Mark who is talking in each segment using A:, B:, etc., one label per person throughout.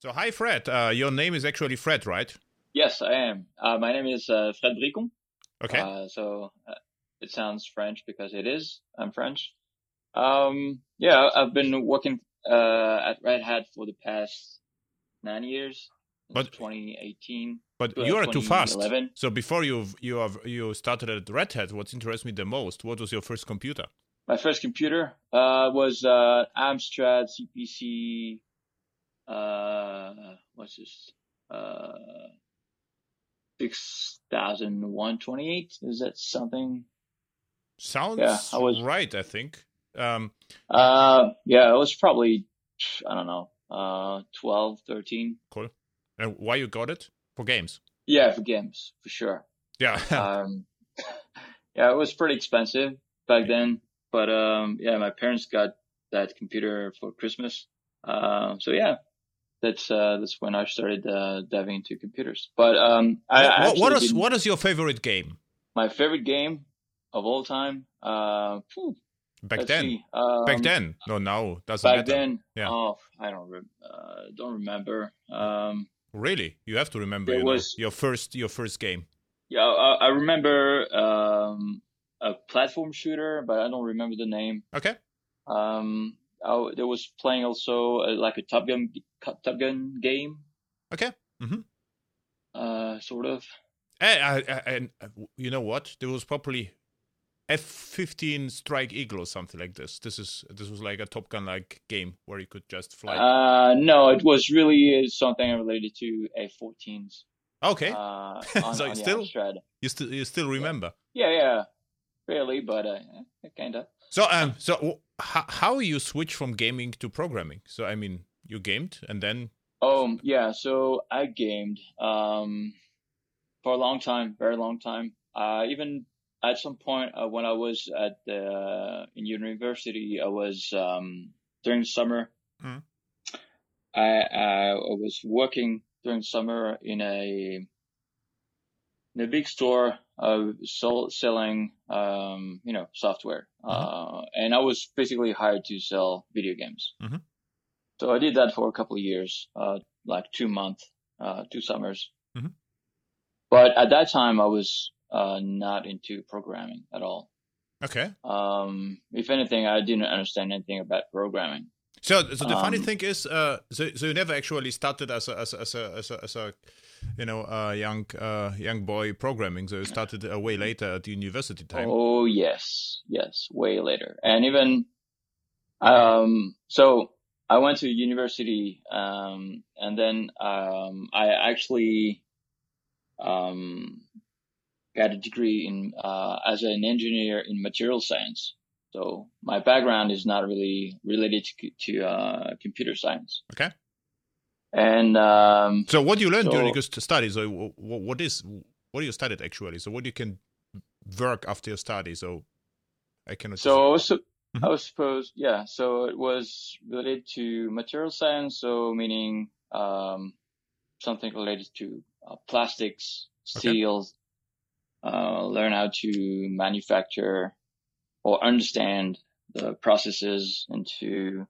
A: So, hi, Fred. Uh, your name is actually Fred, right?
B: Yes, I am. Uh, my name is uh, Fred Bricon.
A: Okay.
B: Uh, so uh, it sounds French because it is. I'm French. Um, yeah, I've been working uh, at Red Hat for the past nine years.
A: But-
B: 2018.
A: but you are too fast. So before you you have you started at Red Hat, what interests me the most? What was your first computer?
B: My first computer uh, was uh, Amstrad CPC. Uh, what's this? Uh, six thousand one twenty eight. Is that something?
A: Sounds
B: Yeah, I was-
A: right. I think. Um,
B: Uh, yeah, it was probably I don't know, uh, 12, 13.
A: cool. And why you got it for games?
B: Yeah, for games for sure.
A: Yeah.
B: um, yeah, it was pretty expensive back then, but um, yeah, my parents got that computer for Christmas. Uh, so yeah, that's uh, that's when I started uh, diving into computers. But um, I, I
A: what, is what is your favorite game
B: my favorite game of all time? Uh, phew,
A: back then?
B: Um,
A: back then? No, now doesn't
B: Back
A: matter.
B: then,
A: Yeah.
B: oh, I don't re- uh, don't remember. Um,
A: Really, you have to remember
B: It
A: you know,
B: was-
A: your first your first game.
B: Yeah, I, I remember um, a platform shooter, but I don't remember the name.
A: Okay.
B: Um, I, there was playing also uh, like a Top Gun Top Gun game,
A: Okay.
B: uh, sort of.
A: And, I- I- and uh, you know what? There was probably F-15 Strike Eagle or something like this. This is this was like a Top Gun like game where you could just fly.
B: Uh, no, it was really something related to A14s.
A: okay.
B: Uh, on,
A: So still-
B: Amstrad.
A: you still you still remember.
B: Yeah, yeah, barely, but uh, kind of.
A: So um so w- how how you switch from gaming to programming? So I mean you gamed and then
B: Oh, yeah. So I gamed um, for a long time, very long time. Uh, even at some point uh, when I was at the, in university, I was um, during summer.
A: Mhm.
B: I, I was working during summer in a in a big store uh, sell, selling um, you know software, uh, and I was basically hired to sell video games.
A: Mhm.
B: So I did that for a couple of years, uh, like two months, uh, two summers.
A: Mhm.
B: But at that time, I was uh, not into programming at all.
A: okay.
B: Um, if anything, I didn't understand anything about programming.
A: So so the funny
B: Um,
A: thing is uh so so you never actually started as a as a as a as a, as a you know uh young uh young boy programming. So you started uh, way later at the university time.
B: Oh yes, yes, way later, and even um, so I went to university, um, and then um, I actually um, got a degree in uh, as an engineer in material science. So my background is not really related to to uh, computer science.
A: Okay.
B: And um,
A: So what do you learn
B: So-
A: during your studies? So wh- wh- what is what do you studied actually? So what you can work after your studies? So I cannot.
B: So I was,
A: Mhm.
B: I was supposed, yeah. So it was related to material science. So meaning um, something related to uh, plastics,
A: Okay.
B: Uh, learn how to manufacture or understand the processes into,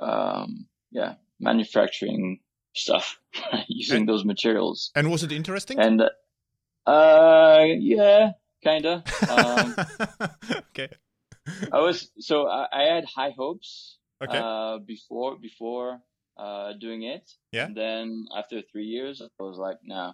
B: um, yeah, manufacturing stuff using
A: And-
B: those materials.
A: and was it interesting?
B: And uh, yeah, kinda. Um,
A: okay.
B: I was so I, I had high hopes
A: Okay.
B: uh, before before uh, doing it.
A: Yeah.
B: And then after three years, I was like, nah.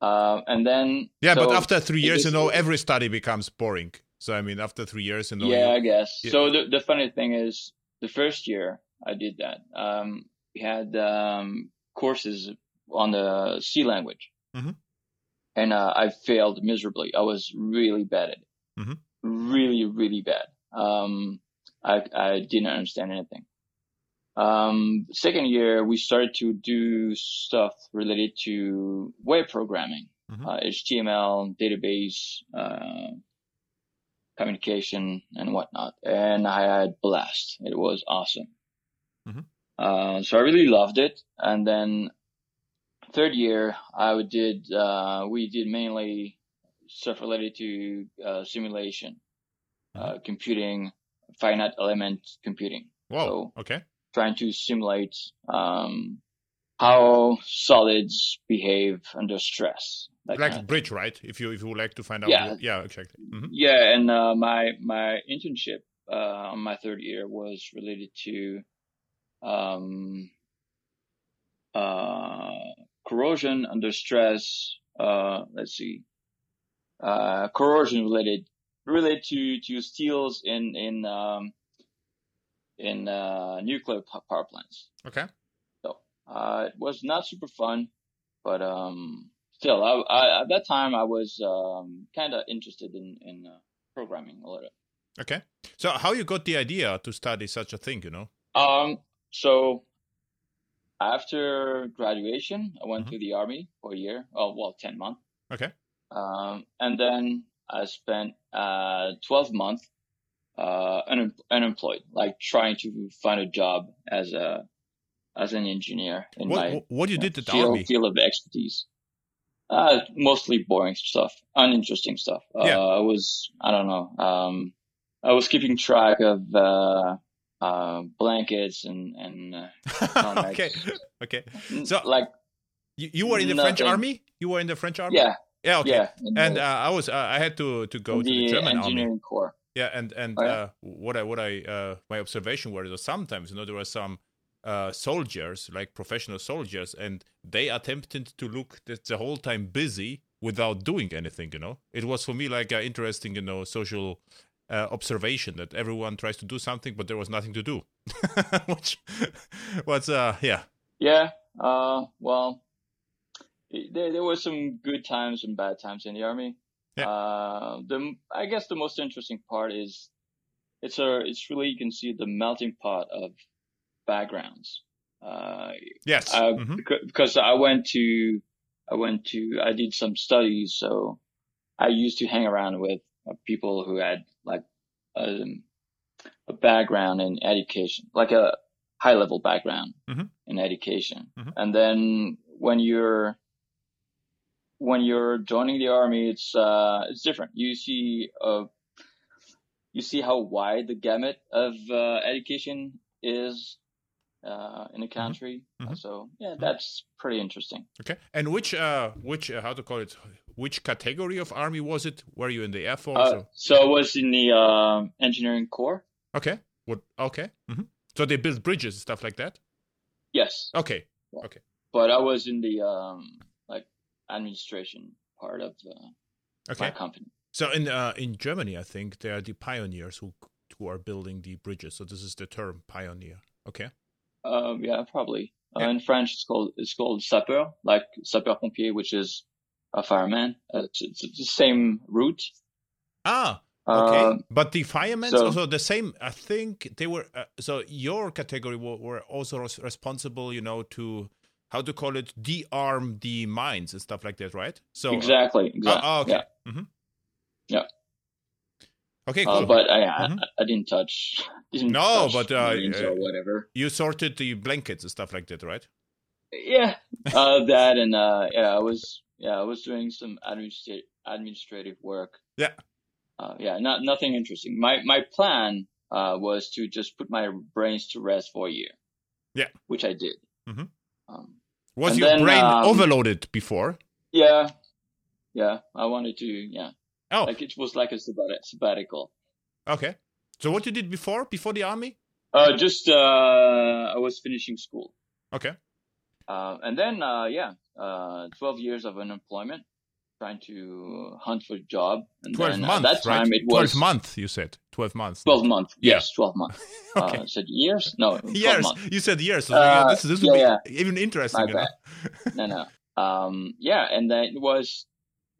B: Um, and then
A: yeah, but after three years, you know, every study becomes boring. So I mean, after three years, you know,
B: yeah,
A: you-
B: I guess.
A: yeah.
B: So the the funny thing is, the first year I did that, um, we had um, courses on the C language,
A: Mhm.
B: and uh, I failed miserably. I was really bad at it,
A: Mhm.
B: really, really bad. Um, I I didn't understand anything. Um, second year we started to do stuff related to web programming,
A: Mhm.
B: uh, HTML, database, uh, communication and whatnot. And I had blast. It was awesome.
A: Mhm.
B: Uh, so I really loved it. And then third year, I did, uh, we did mainly stuff related to, uh, simulation, uh, computing, finite element computing.
A: Wow.
B: So-
A: okay.
B: Trying to simulate um, how solids behave under stress.
A: Like
B: kind of
A: bridge, right? If you if you would like to find out.
B: Yeah.
A: Yeah, exactly. hmm
B: Yeah, and uh, my my internship uh, on my third year was related to um, uh, corrosion under stress. Uh, let's see, uh, corrosion related related to to steels in in um, in uh, nuclear power plants.
A: Okay.
B: So uh, it was not super fun, but um, still, I, I, at that time I was um, kind of interested in in uh, programming a little.
A: Okay. So how you got the idea to study such a thing? You know.
B: Um, so after graduation, I went
A: Mhm.
B: to the army for a year. Oh, well, ten months.
A: Okay.
B: Um, and then I spent uh 12 months uh un- unemployed, like trying to find a job as a as an engineer in
A: What
B: my
A: what, you did to the
B: field,
A: army?
B: field of expertise. Uh, mostly boring stuff, uninteresting stuff.
A: Yeah.
B: Uh, I was, I don't know, um, I was keeping track of, uh, uh, blankets and, and, uh,
A: okay. Okay. So-
B: like,
A: You, you were in the French army. You were in the French army.
B: yeah,
A: Yeah. Okay.
B: yeah.
A: And
B: the-
A: uh, I was uh, I had to to go
B: in
A: to the
B: the
A: German army.
B: engineering corps.
A: Yeah, and and
B: Oh, yeah?
A: uh, what I what I uh, my observation was that sometimes you know there were some uh, soldiers like professional soldiers, and they attempted to look the, the whole time busy without doing anything. You know, it was for me like an interesting you know social uh, observation that everyone tries to do something, but there was nothing to do, which was uh yeah
B: Yeah. Uh, well, there, there were some good times and bad times in the army.
A: Yeah.
B: Uh, the, I guess the most interesting part is it's a, it's really, you can see the melting pot of backgrounds. Uh,
A: yes
B: uh,
A: Mhm.
B: because I went to, I went to, I did some studies, so I used to hang around with uh, people who had like um, a background in education, like a high level background
A: Mhm.
B: in education.
A: Mhm.
B: And then when you're, when you're joining the army, it's, uh, it's different. You see, uh, you see how wide the gamut of, uh, education is, uh, in the country.
A: Mhm.
B: So yeah, that's pretty interesting.
A: okay. And which uh which uh, how to call it which category of army was it? Were you in the air force?
B: Uh, so I was in the, um engineering corps.
A: Okay. What? Okay. hmm So they build bridges and stuff like that.
B: Yes.
A: Okay. Okay.
B: But I was in the um administration part of the,
A: Okay.
B: my company.
A: So in uh, in Germany, I think they are the pioneers who who are building the bridges. So this is the term pioneer. Okay.
B: Um, yeah, probably. Uh, in French, it's called it's called sapeur, like sapeur pompier, which is a fireman. Uh, it's, it's the same root.
A: Ah. Okay.
B: Um,
A: but the firemen
B: so-
A: also the same. I think they were. Uh, so your category were, were also res- responsible. You know to how to call it de-arm the mines and stuff like that, right? So uh,
B: exactly. Exactly.
A: Oh, okay.
B: Yeah.
A: hmm
B: Yeah.
A: Okay,
B: Uh,
A: cool.
B: but I, I
A: Mhm.
B: I didn't touch. Didn't
A: No,
B: touch
A: but, uh, uh,
B: or whatever.
A: you sorted the blankets and stuff like that, right?
B: Yeah. Uh, that and uh, yeah, I was yeah, I was doing some administrative administrative work.
A: Yeah.
B: Uh, yeah, not nothing interesting. My my plan uh was to just put my brains to rest for a year.
A: Yeah.
B: Which I did.
A: Mhm.
B: Um,
A: Was
B: And
A: your
B: then,
A: brain
B: um,
A: overloaded before?
B: yeah. Yeah. I wanted to. Yeah.
A: Oh,
B: Like it was like a sabbat- sabbatical.
A: okay. So what you did before? Before the army?
B: Uh, just uh, I was finishing school.
A: Okay.
B: Uh, and then, uh, yeah, uh, 12 years of unemployment, trying to hunt for a job. And
A: 12
B: then
A: months,
B: at that time
A: right?
B: it was
A: 12 months, you said. 12 months.
B: 12 months.
A: Yeah.
B: Yes, 12 months.
A: Okay.
B: Uh, said years? No, 12
A: years.
B: months.
A: You said years. So
B: Uh,
A: yeah, this, this would
B: yeah,
A: be even interesting.
B: My
A: you know?
B: bad. No, no. Um, yeah, and then it was,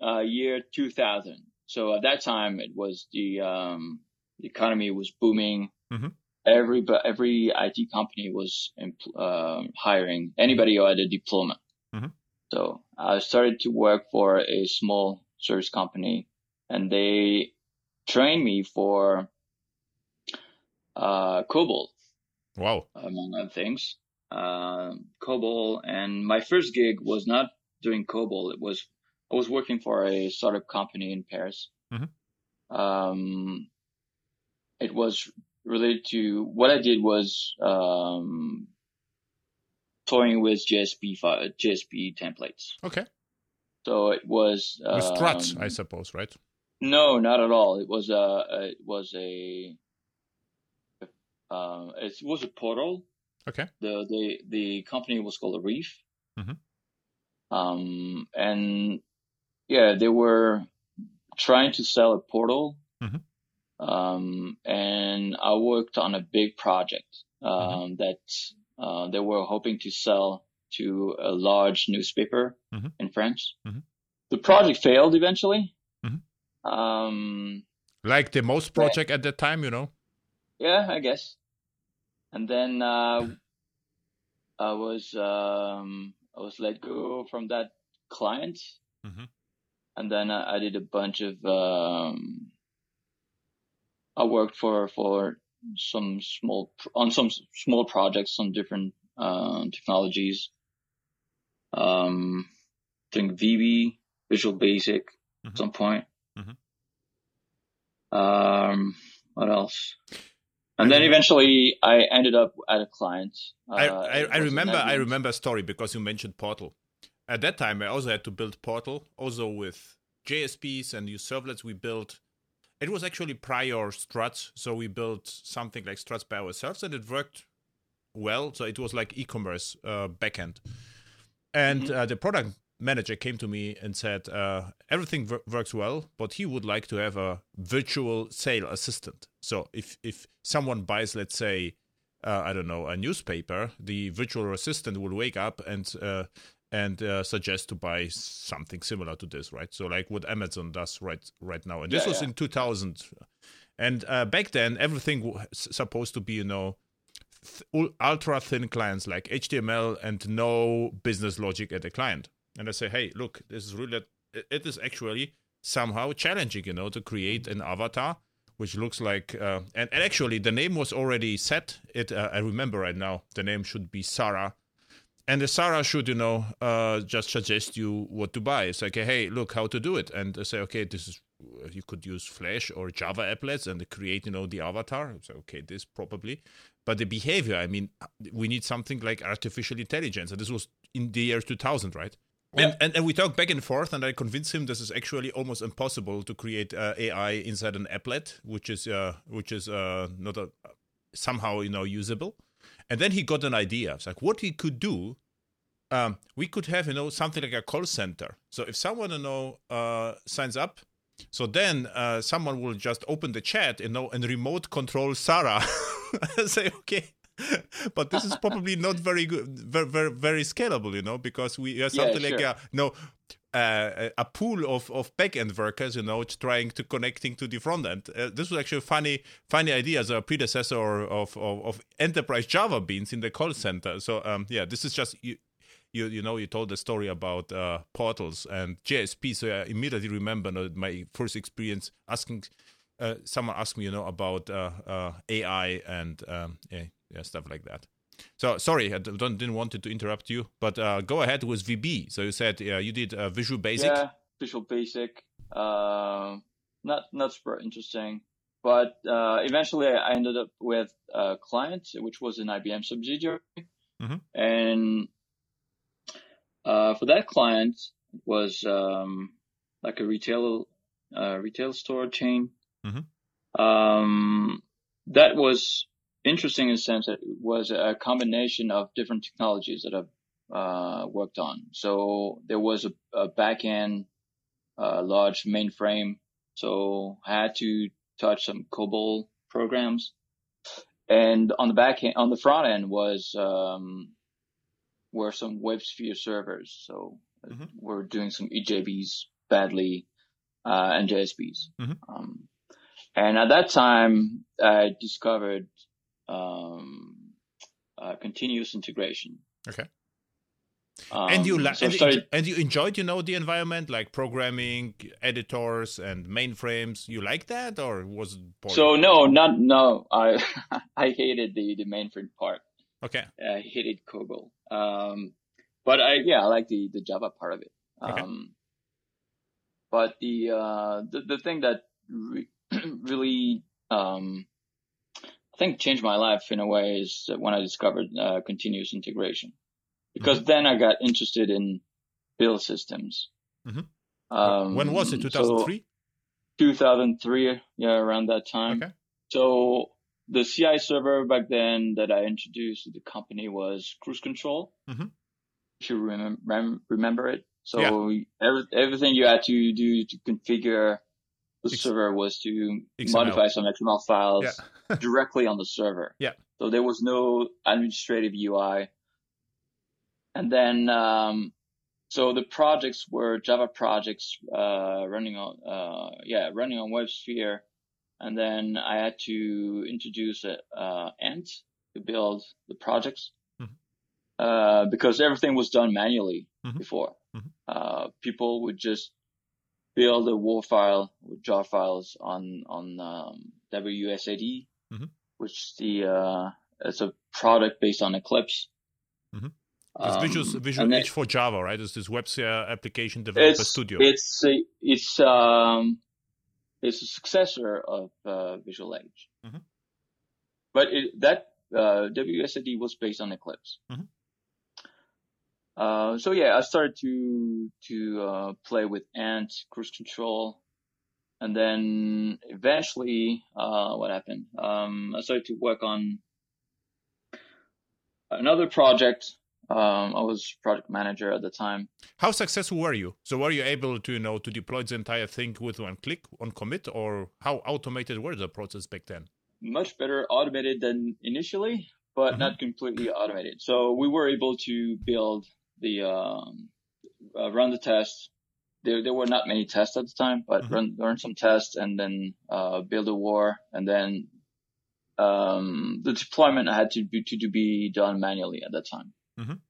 B: uh, year 2000. So at that time it was the, um, the economy was booming.
A: Mhm.
B: Every, every IT company was, empl- um hiring anybody who had a diploma.
A: Mhm.
B: So I started to work for a small service company and they trained me for, uh, COBOL
A: Wow.
B: among other things. Um, COBOL, and my first gig was not doing COBOL. It was I was working for a startup company in Paris.
A: Mhm.
B: Um, it was related to what I did was um, toying with JSP file, JSP templates.
A: Okay.
B: So it was
A: With struts, I
B: um,
A: suppose, right?
B: No, not at all. It was a it was a uh, it was a portal.
A: Okay.
B: The the the company was called Reef.
A: Mhm.
B: Um, and yeah, they were trying to sell a portal.
A: Mhm.
B: Um, and I worked on a big project um,
A: Mm-hmm.
B: that uh, they were hoping to sell to a large newspaper
A: Mhm.
B: in France.
A: Mhm.
B: The project failed eventually.
A: Mhm.
B: Um,
A: Like the most project at that time, you know.
B: yeah, I guess. And then uh, I was um, I was let go from that client,
A: Mhm.
B: and then I, I did a bunch of um, I worked for for some small on some small projects on different uh, technologies. Um, I think VB, Visual Basic,
A: Mhm.
B: at some point.
A: Mhm.
B: Um, what else? And then eventually I ended up at a client. Uh,
A: I, I, I remember I remember a story because you mentioned Portal. At that time, I also had to build Portal, also with JSPs and new servlets. We built. It was actually prior Struts, so we built something like Struts by ourselves, and it worked well. So it was like e-commerce uh, backend. And
B: Mhm.
A: uh, the product manager came to me and said uh, everything wor- works well, but he would like to have a virtual sale assistant. So if if someone buys, let's say, uh, I don't know, a newspaper, the virtual assistant will wake up and uh, and uh, suggest to buy something similar to this, right? So like what Amazon does right right now, and this
B: Yeah,
A: was
B: yeah.
A: in 2000, and uh, back then everything was supposed to be, you know, th- ultra thin clients like HTML and no business logic at the client. And I say, hey, look, this is really it- is actually somehow challenging, you know, to create an avatar which looks like uh, and, and actually the name was already set. It uh, I remember right now the name should be Sarah. And the Sarah should, you know, uh, just suggest you what to buy. It's like, hey, look how to do it, and I say, okay, this is you could use Flash or Java applets and create, you know, the avatar. So okay, this probably, but the behavior. I mean, we need something like artificial intelligence, and this was in the year 2000, right? And, and and we talk back and forth, and I convince him this is actually almost impossible to create uh, AI inside an applet, which is uh, which is uh, not a, somehow you know usable. And then he got an idea. It's like what he could do. Um, we could have you know something like a call center. So if someone you know uh, signs up, so then uh, someone will just open the chat you know and remote control Sarah. Say okay. but this is probably not very good, very, very, very scalable, you know, because we have
B: Yeah,
A: something like a no, uh, a pool of of backend workers, you know, trying to connecting to the front end. Uh, this was actually a funny, funny idea as a predecessor of, of of enterprise Java beans in the call center. So um, yeah, this is just you. You, you know you told the story about uh, portals and JSP, so I immediately remember my first experience asking uh, someone asked me, you know, about uh, uh, AI and um, yeah, yeah, stuff like that. So sorry, I don't, didn't want to interrupt you, but uh, go ahead with VB. So you said uh, you did uh, Visual Basic.
B: Yeah, Visual Basic. Um, not not super interesting, but uh, eventually I ended up with a client, which was an IBM subsidiary,
A: Mhm.
B: and uh, for that client it was um, like a retail uh, retail store chain.
A: Mhm.
B: Um, that was interesting in the sense that it was a combination of different technologies that I've uh, worked on. So there was a, a back end, uh, large mainframe. So I had to touch some COBOL programs. And on the back end, on the front end was, um, were some WebSphere servers. So
A: Mhm.
B: we're doing some EJBs badly, uh, and JSPs.
A: Mhm.
B: Um, and at that time, I discovered, um, uh, continuous integration.
A: Okay.
B: Um,
A: and you li-
B: so
A: and,
B: started,
A: and you enjoyed, you know, the environment like programming, editors, and mainframes. You like that, or was it boring?
B: so no, not, no, I, I hated the, the mainframe part.
A: okay,
B: I hated COBOL. Um, but I, yeah, I like the, the Java part of it.
A: Okay.
B: Um, but the, uh, the, the thing that re- really, um, think changed my life in a way is when I discovered uh, continuous integration, because
A: Mm-hmm.
B: then I got interested in build systems.
A: Mhm.
B: Um,
A: when was it? 2003.
B: 2003, yeah, around that time.
A: okay.
B: So the CI server back then that I introduced to the company was Cruise Control.
A: Mhm.
B: If you remember remember it. So
A: Yeah.
B: every, everything you had to do to configure the
A: X-
B: server was to
A: XML.
B: modify some XML files
A: Yeah.
B: directly on the server.
A: Yeah.
B: So there was no administrative UI. And then, um, so the projects were Java projects, uh, running on, uh, yeah, running on WebSphere. And then I had to introduce a, uh, Ant to build the projects.
A: Mhm.
B: Uh, because everything was done manually
A: Mhm.
B: before.
A: Mhm.
B: Uh, people would just build a WAR file with jar files on, on, um, WSAD,
A: Mhm.
B: which the, uh, it's a product based on Eclipse.
A: Mhm. It's Visual
B: Um,
A: Visual
B: then-
A: Edge for Java, right? It's this web uh, application developer
B: it's
A: studio.
B: it's a, it's um it's a successor of uh, VisualAge,
A: Mhm.
B: but it, that uh, WSAD was based on Eclipse.
A: Mhm.
B: Uh, so yeah, I started to to uh, play with Ant, Cruise Control, and then eventually, uh, what happened? Um, I started to work on another project. Um, I was project manager at the time.
A: How successful were you? So were you able to you know to deploy the entire thing with one click on commit, or how automated were the process back then?
B: much better automated than initially, but
A: Mhm.
B: not completely automated. So we were able to build the um, uh, run the tests. There there were not many tests at the time, but
A: Mhm.
B: run run some tests and then uh, build a war, and then um, the deployment had to be to be done manually at that time.
A: Mhm.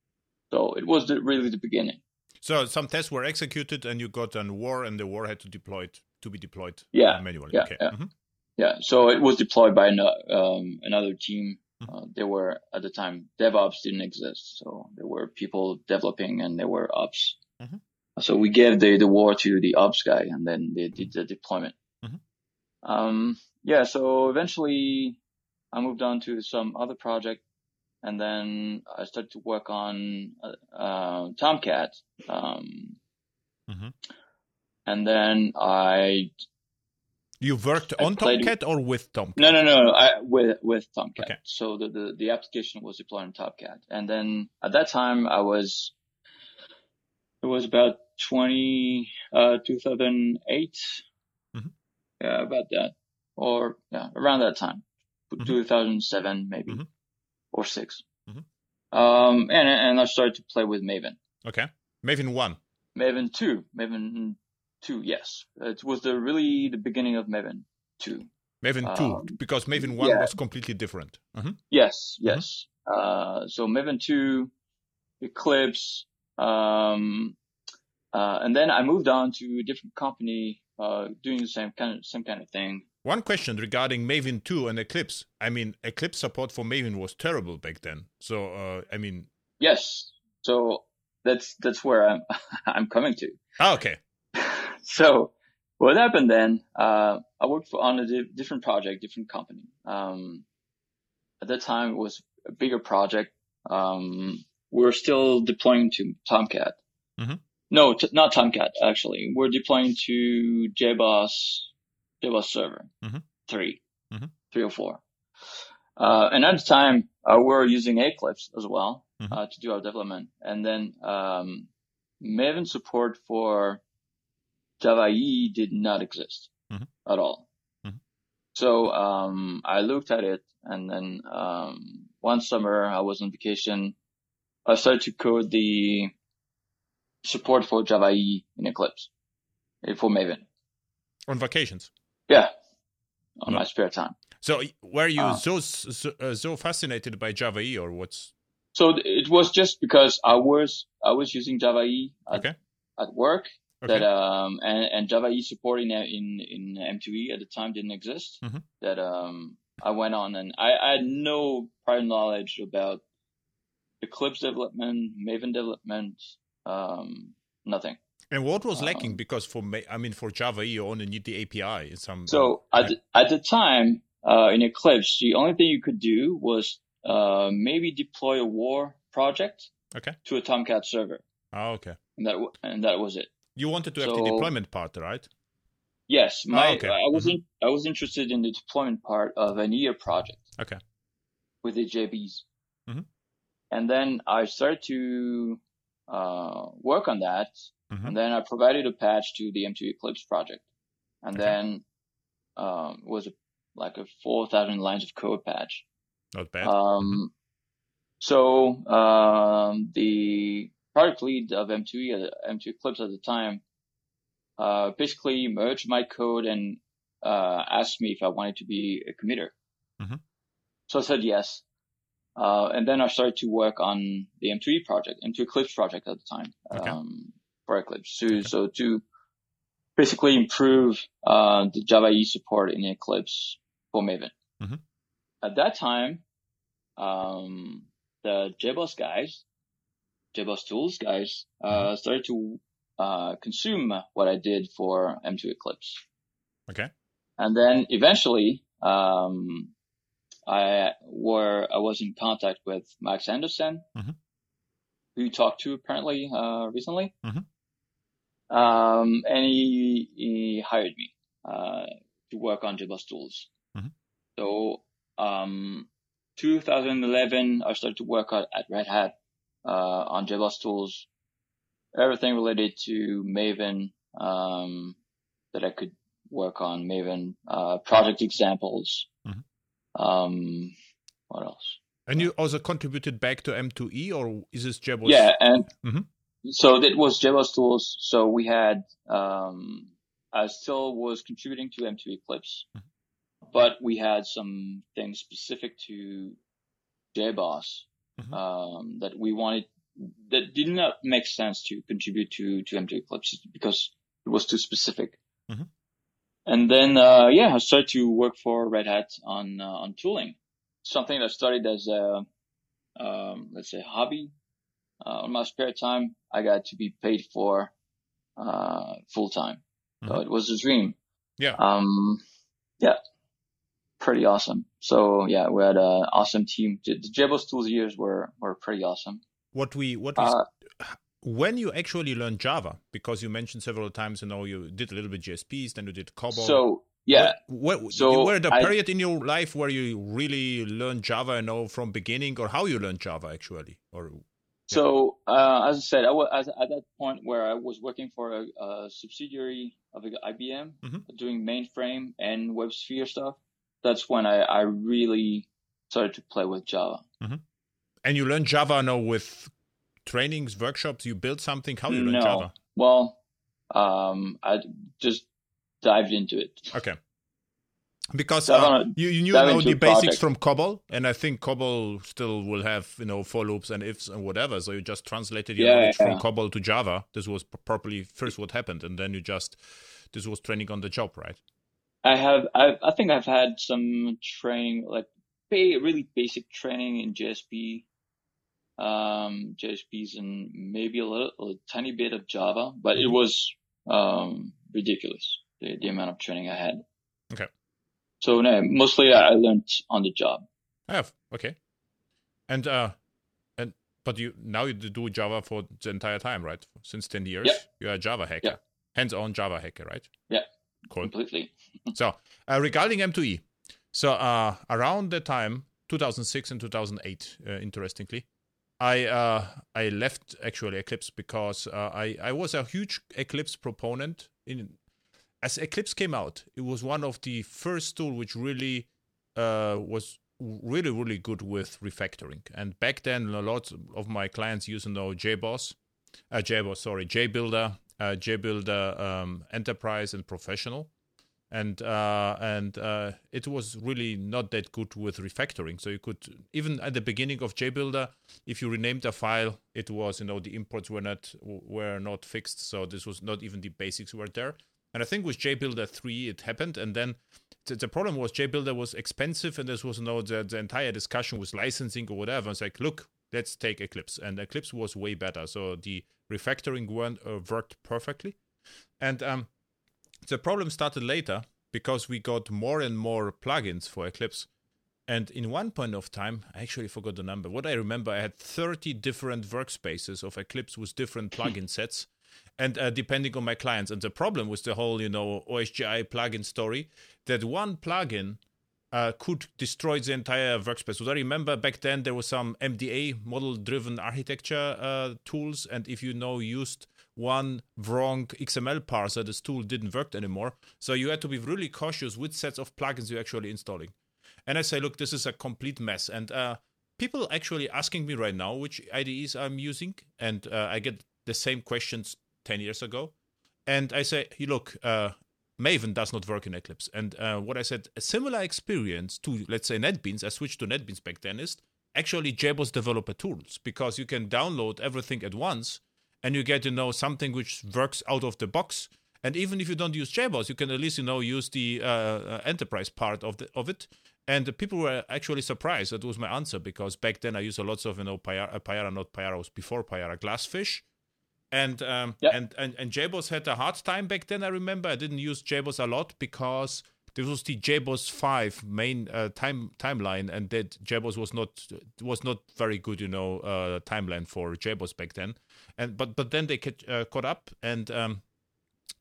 B: So it was the, really the beginning.
A: So some tests were executed, and you got a war, and the war had to deploy it to be deployed
B: Yeah,
A: manually.
B: yeah,
A: okay.
B: yeah.
A: Mhm.
B: Yeah, so it was deployed by ano- um, another team.
A: Mhm.
B: Uh, there were at the time DevOps didn't exist, so there were people developing and there were ops.
A: Mhm.
B: So we gave the the war to the ops guy, and then they did the deployment.
A: Mhm.
B: Um, yeah, so eventually I moved on to some other project, and then I started to work on uh, uh, Tomcat. Um,
A: Mhm.
B: and then I
A: You worked on Tomcat or with Tomcat?
B: no, no, no. I, with with Tomcat.
A: Okay.
B: So the, the the application was deployed on Tomcat, and then at that time I was it was about twenty uh two thousand eight.
A: Mhm.
B: Yeah, about that, or yeah, around that time,
A: Mhm.
B: two thousand seven maybe,
A: Mhm.
B: or 6
A: Mhm.
B: Um, and and I started to play with Maven.
A: Okay. Maven one.
B: Maven two, Maven two, yes, it was the really the beginning of Maven two.
A: Maven two,
B: Um,
A: because Maven one
B: yeah.
A: was completely different. Mhm.
B: Yes, yes. Uh, so Maven 2, Eclipse, um, uh, and then I moved on to a different company, uh, doing the same kind of, same kind of thing.
A: One question regarding Maven 2 and Eclipse. I mean, Eclipse support for Maven was terrible back then. So, uh, I mean,
B: Yes. So that's, that's where I'm, I'm coming to.
A: ah, okay.
B: so what happened then, uh, I worked for, on a di- different project, different company. Um, at that time it was a bigger project. Um, we are still deploying to Tomcat.
A: Mhm.
B: No, t- not Tomcat, actually. We're deploying to JBoss, JBoss server
A: Mhm.
B: 3,
A: Mhm.
B: three or four. Uh, and at the time, uh, we were using Eclipse as well,
A: Mhm.
B: uh, to do our development. And then, um, Maven support for Java EE did not exist
A: Mhm.
B: at all.
A: Mhm.
B: So, um, I looked at it and then, um, one summer I was on vacation. I started to code the support for Java EE in Eclipse eh, for Maven.
A: On vacations.
B: Yeah. On
A: Yeah.
B: my spare time.
A: So, were you
B: Ah.
A: so so, uh, so fascinated by Java E, or what's
B: So it was just because I was, I was using Java EE at,
A: okay?
B: at work
A: Okay.
B: that, um, and, and Java EE support in, in, in M2E at the time didn't exist.
A: Mhm.
B: That, um, I went on and I, I had no prior knowledge about Eclipse development, Maven development, um, nothing.
A: and what was lacking?
B: um,
A: Because for Ma- I mean, for Java E, you only need the API in some.
B: So
A: um,
B: at, the- at the time, uh, in Eclipse, the only thing you could do was uh, maybe deploy a war project
A: Okay.
B: to a Tomcat server,
A: Oh, okay.
B: and that w- and that was it.
A: You wanted to have the deployment part, right?
B: Yes, my
A: Oh, okay.
B: I was in, I was interested in the deployment part of an EA project.
A: Okay.
B: With the JBs,
A: Mhm.
B: and then I started to uh, work on that,
A: Mhm.
B: and then I provided a patch to the M2 Eclipse project, and
A: Okay.
B: then um, it was a, like a four thousand lines of code patch.
A: Not bad.
B: Um, so um, the product lead of M2E, uh, M2 Eclipse at the time, uh, basically merged my code and uh, asked me if I wanted to be a committer.
A: Mhm.
B: So I said yes. Uh, and then I started to work on the M2E project, M2 Eclipse project at the time,
A: Okay.
B: um, for Eclipse. So, so to basically improve uh, the Java E support in Eclipse for Maven.
A: Mhm.
B: At that time, um, the JBoss guys, JBoss tools guys, uh, started to uh, consume what I did for M2 Eclipse.
A: Okay.
B: And then eventually, um, I were I was in contact with Max Anderson,
A: Mhm.
B: who you talked to apparently uh, recently.
A: Mhm.
B: Um, and he, he hired me uh, to work on JBoss tools.
A: Mhm.
B: So, um, 2011, I started to work at, at Red Hat on JBoss tools, everything related to Maven um, that I could work on Maven, uh, project examples.
A: Mhm.
B: Um, what else?
A: And you also contributed back to M2E, or is this JBoss?
B: Yeah, and
A: Mhm.
B: so that was JBoss tools. So we had, um, I still was contributing to M2 Eclipse,
A: Mhm.
B: but we had some things specific to JBoss
A: Mhm.
B: um, that we wanted that did not make sense to contribute to to M2 Eclipse because it was too specific.
A: Mhm.
B: And then, uh, yeah, I started to work for Red Hat on uh, on tooling, something that started as a um, let's say hobby. Uh, on my spare time, I got to be paid for uh, full time, so
A: Mhm.
B: it was a dream.
A: Yeah.
B: Um, yeah, pretty awesome. So yeah, we had an awesome team. The, the JBoss tools years were were pretty awesome.
A: What we what we
B: Uh,
A: when you actually learned Java, because you mentioned several times, you know, you did a little bit JSPs, then you did COBOL.
B: so yeah,
A: What, what,
B: So
A: you were at a
B: I-
A: period in your life where you really learned Java, you know, from beginning, or how you learned Java actually, or
B: So, uh, as I said, I was at that point where I was working for a, a subsidiary of IBM
A: Mhm.
B: doing mainframe and WebSphere stuff. That's when I, I really started to play with Java.
A: and you learned Java now with trainings, workshops. You built something. How you learned
B: no,
A: Java?
B: well, um, I just dived into it.
A: Okay. Because uh, you, you knew
B: dive
A: now the basics from COBOL, and I think COBOL still will have you know for loops and ifs and whatever. So you just translated your
B: Yeah,
A: knowledge from. COBOL to Java. This was p- properly first what happened, and then you just this was training on the job, right?
B: I have, I, I think I've had some training, like really basic training in JSP, um, JSPs and maybe a little, a tiny bit of Java, but it
A: Mhm.
B: was, um, ridiculous, the, the amount of training I had.
A: Okay.
B: So no, mostly I learned on the job.
A: I have okay, and uh, and but you now you do Java for the entire time, right? Since ten years,
B: Yeah.
A: you're a Java hacker,
B: Yeah.
A: hands-on Java hacker, right?
B: Yeah.
A: Cool.
B: Completely.
A: So uh, regarding M2E, so uh, around the time 2006 and 2008, uh, interestingly, I uh, I left actually Eclipse because uh, I I was a huge Eclipse proponent. In as Eclipse came out, it was one of the first tool which really uh, was really really good with refactoring. And back then, a lot of my clients used to know JBoss, uh, JBoss, sorry, JBuilder, uh, JBuilder um, Enterprise and Professional and uh, and uh, it was really not that good with refactoring. So you could even at the beginning of JBuilder, if you renamed a file, it was you know the imports were not were not fixed. So this was not even the basics were there. And I think with JBuilder three it happened, and then the, problem was JBuilder was expensive, and this was you know the, the entire discussion was licensing or whatever. It's like look. Let's take Eclipse, and Eclipse was way better. So the refactoring weren't, uh, worked perfectly, and um, the problem started later because we got more and more plugins for Eclipse. And in one point of time, I actually forgot the number. What I remember, I had 30 different workspaces of Eclipse with different plugin sets, and uh, depending on my clients. And the problem with the whole, you know, OSGI plugin story, that one plugin uh, could destroy the entire workspace. So I remember back then there was some MDA model-driven architecture uh, tools, and if you know used one wrong XML parser, this tool didn't work anymore. So you had to be really cautious which sets of plugins you're actually installing. And I say, look, this is a complete mess. And uh, people actually asking me right now which IDEs I'm using, and uh, I get the same questions 10 years ago. And I say, hey, look, uh, Maven does not work in Eclipse. And uh, what I said, a similar experience to, let's say, NetBeans, I switched to NetBeans back then, is actually JBoss developer tools because you can download everything at once and you get to know something which works out of the box. And even if you don't use JBoss, you can at least you know use the uh, uh, enterprise part of the of it. And people were actually surprised. That was my answer because back then I used a lot of you know Payara, uh, not Payara was before Payara, Glassfish, and um, and and and JBoss had a hard time back then. I remember I didn't use JBoss a lot because this was the JBoss five main uh, time timeline, and that JBoss was not was not very good, you know, uh, timeline for JBoss back then. And but but then they get, uh, caught up and. Um,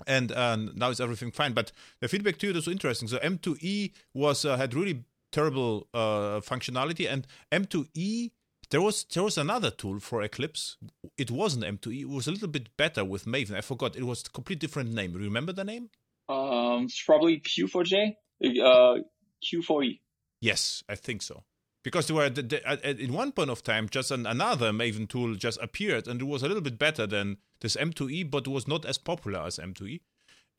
A: and uh, now is everything fine. But the feedback to you was interesting. So M2E was uh, had really terrible uh, functionality, and M2E there was there was another tool for Eclipse. It wasn't M2E. It was a little bit better with Maven. I forgot. It was a complete different name. Remember the name?
B: Um, it's probably Q4J, uh, Q4E.
A: Yes, I think so. Because there were the, the, in one point of time, just an, another Maven tool just appeared, and it was a little bit better than this M2E, but it was not as popular as M2E.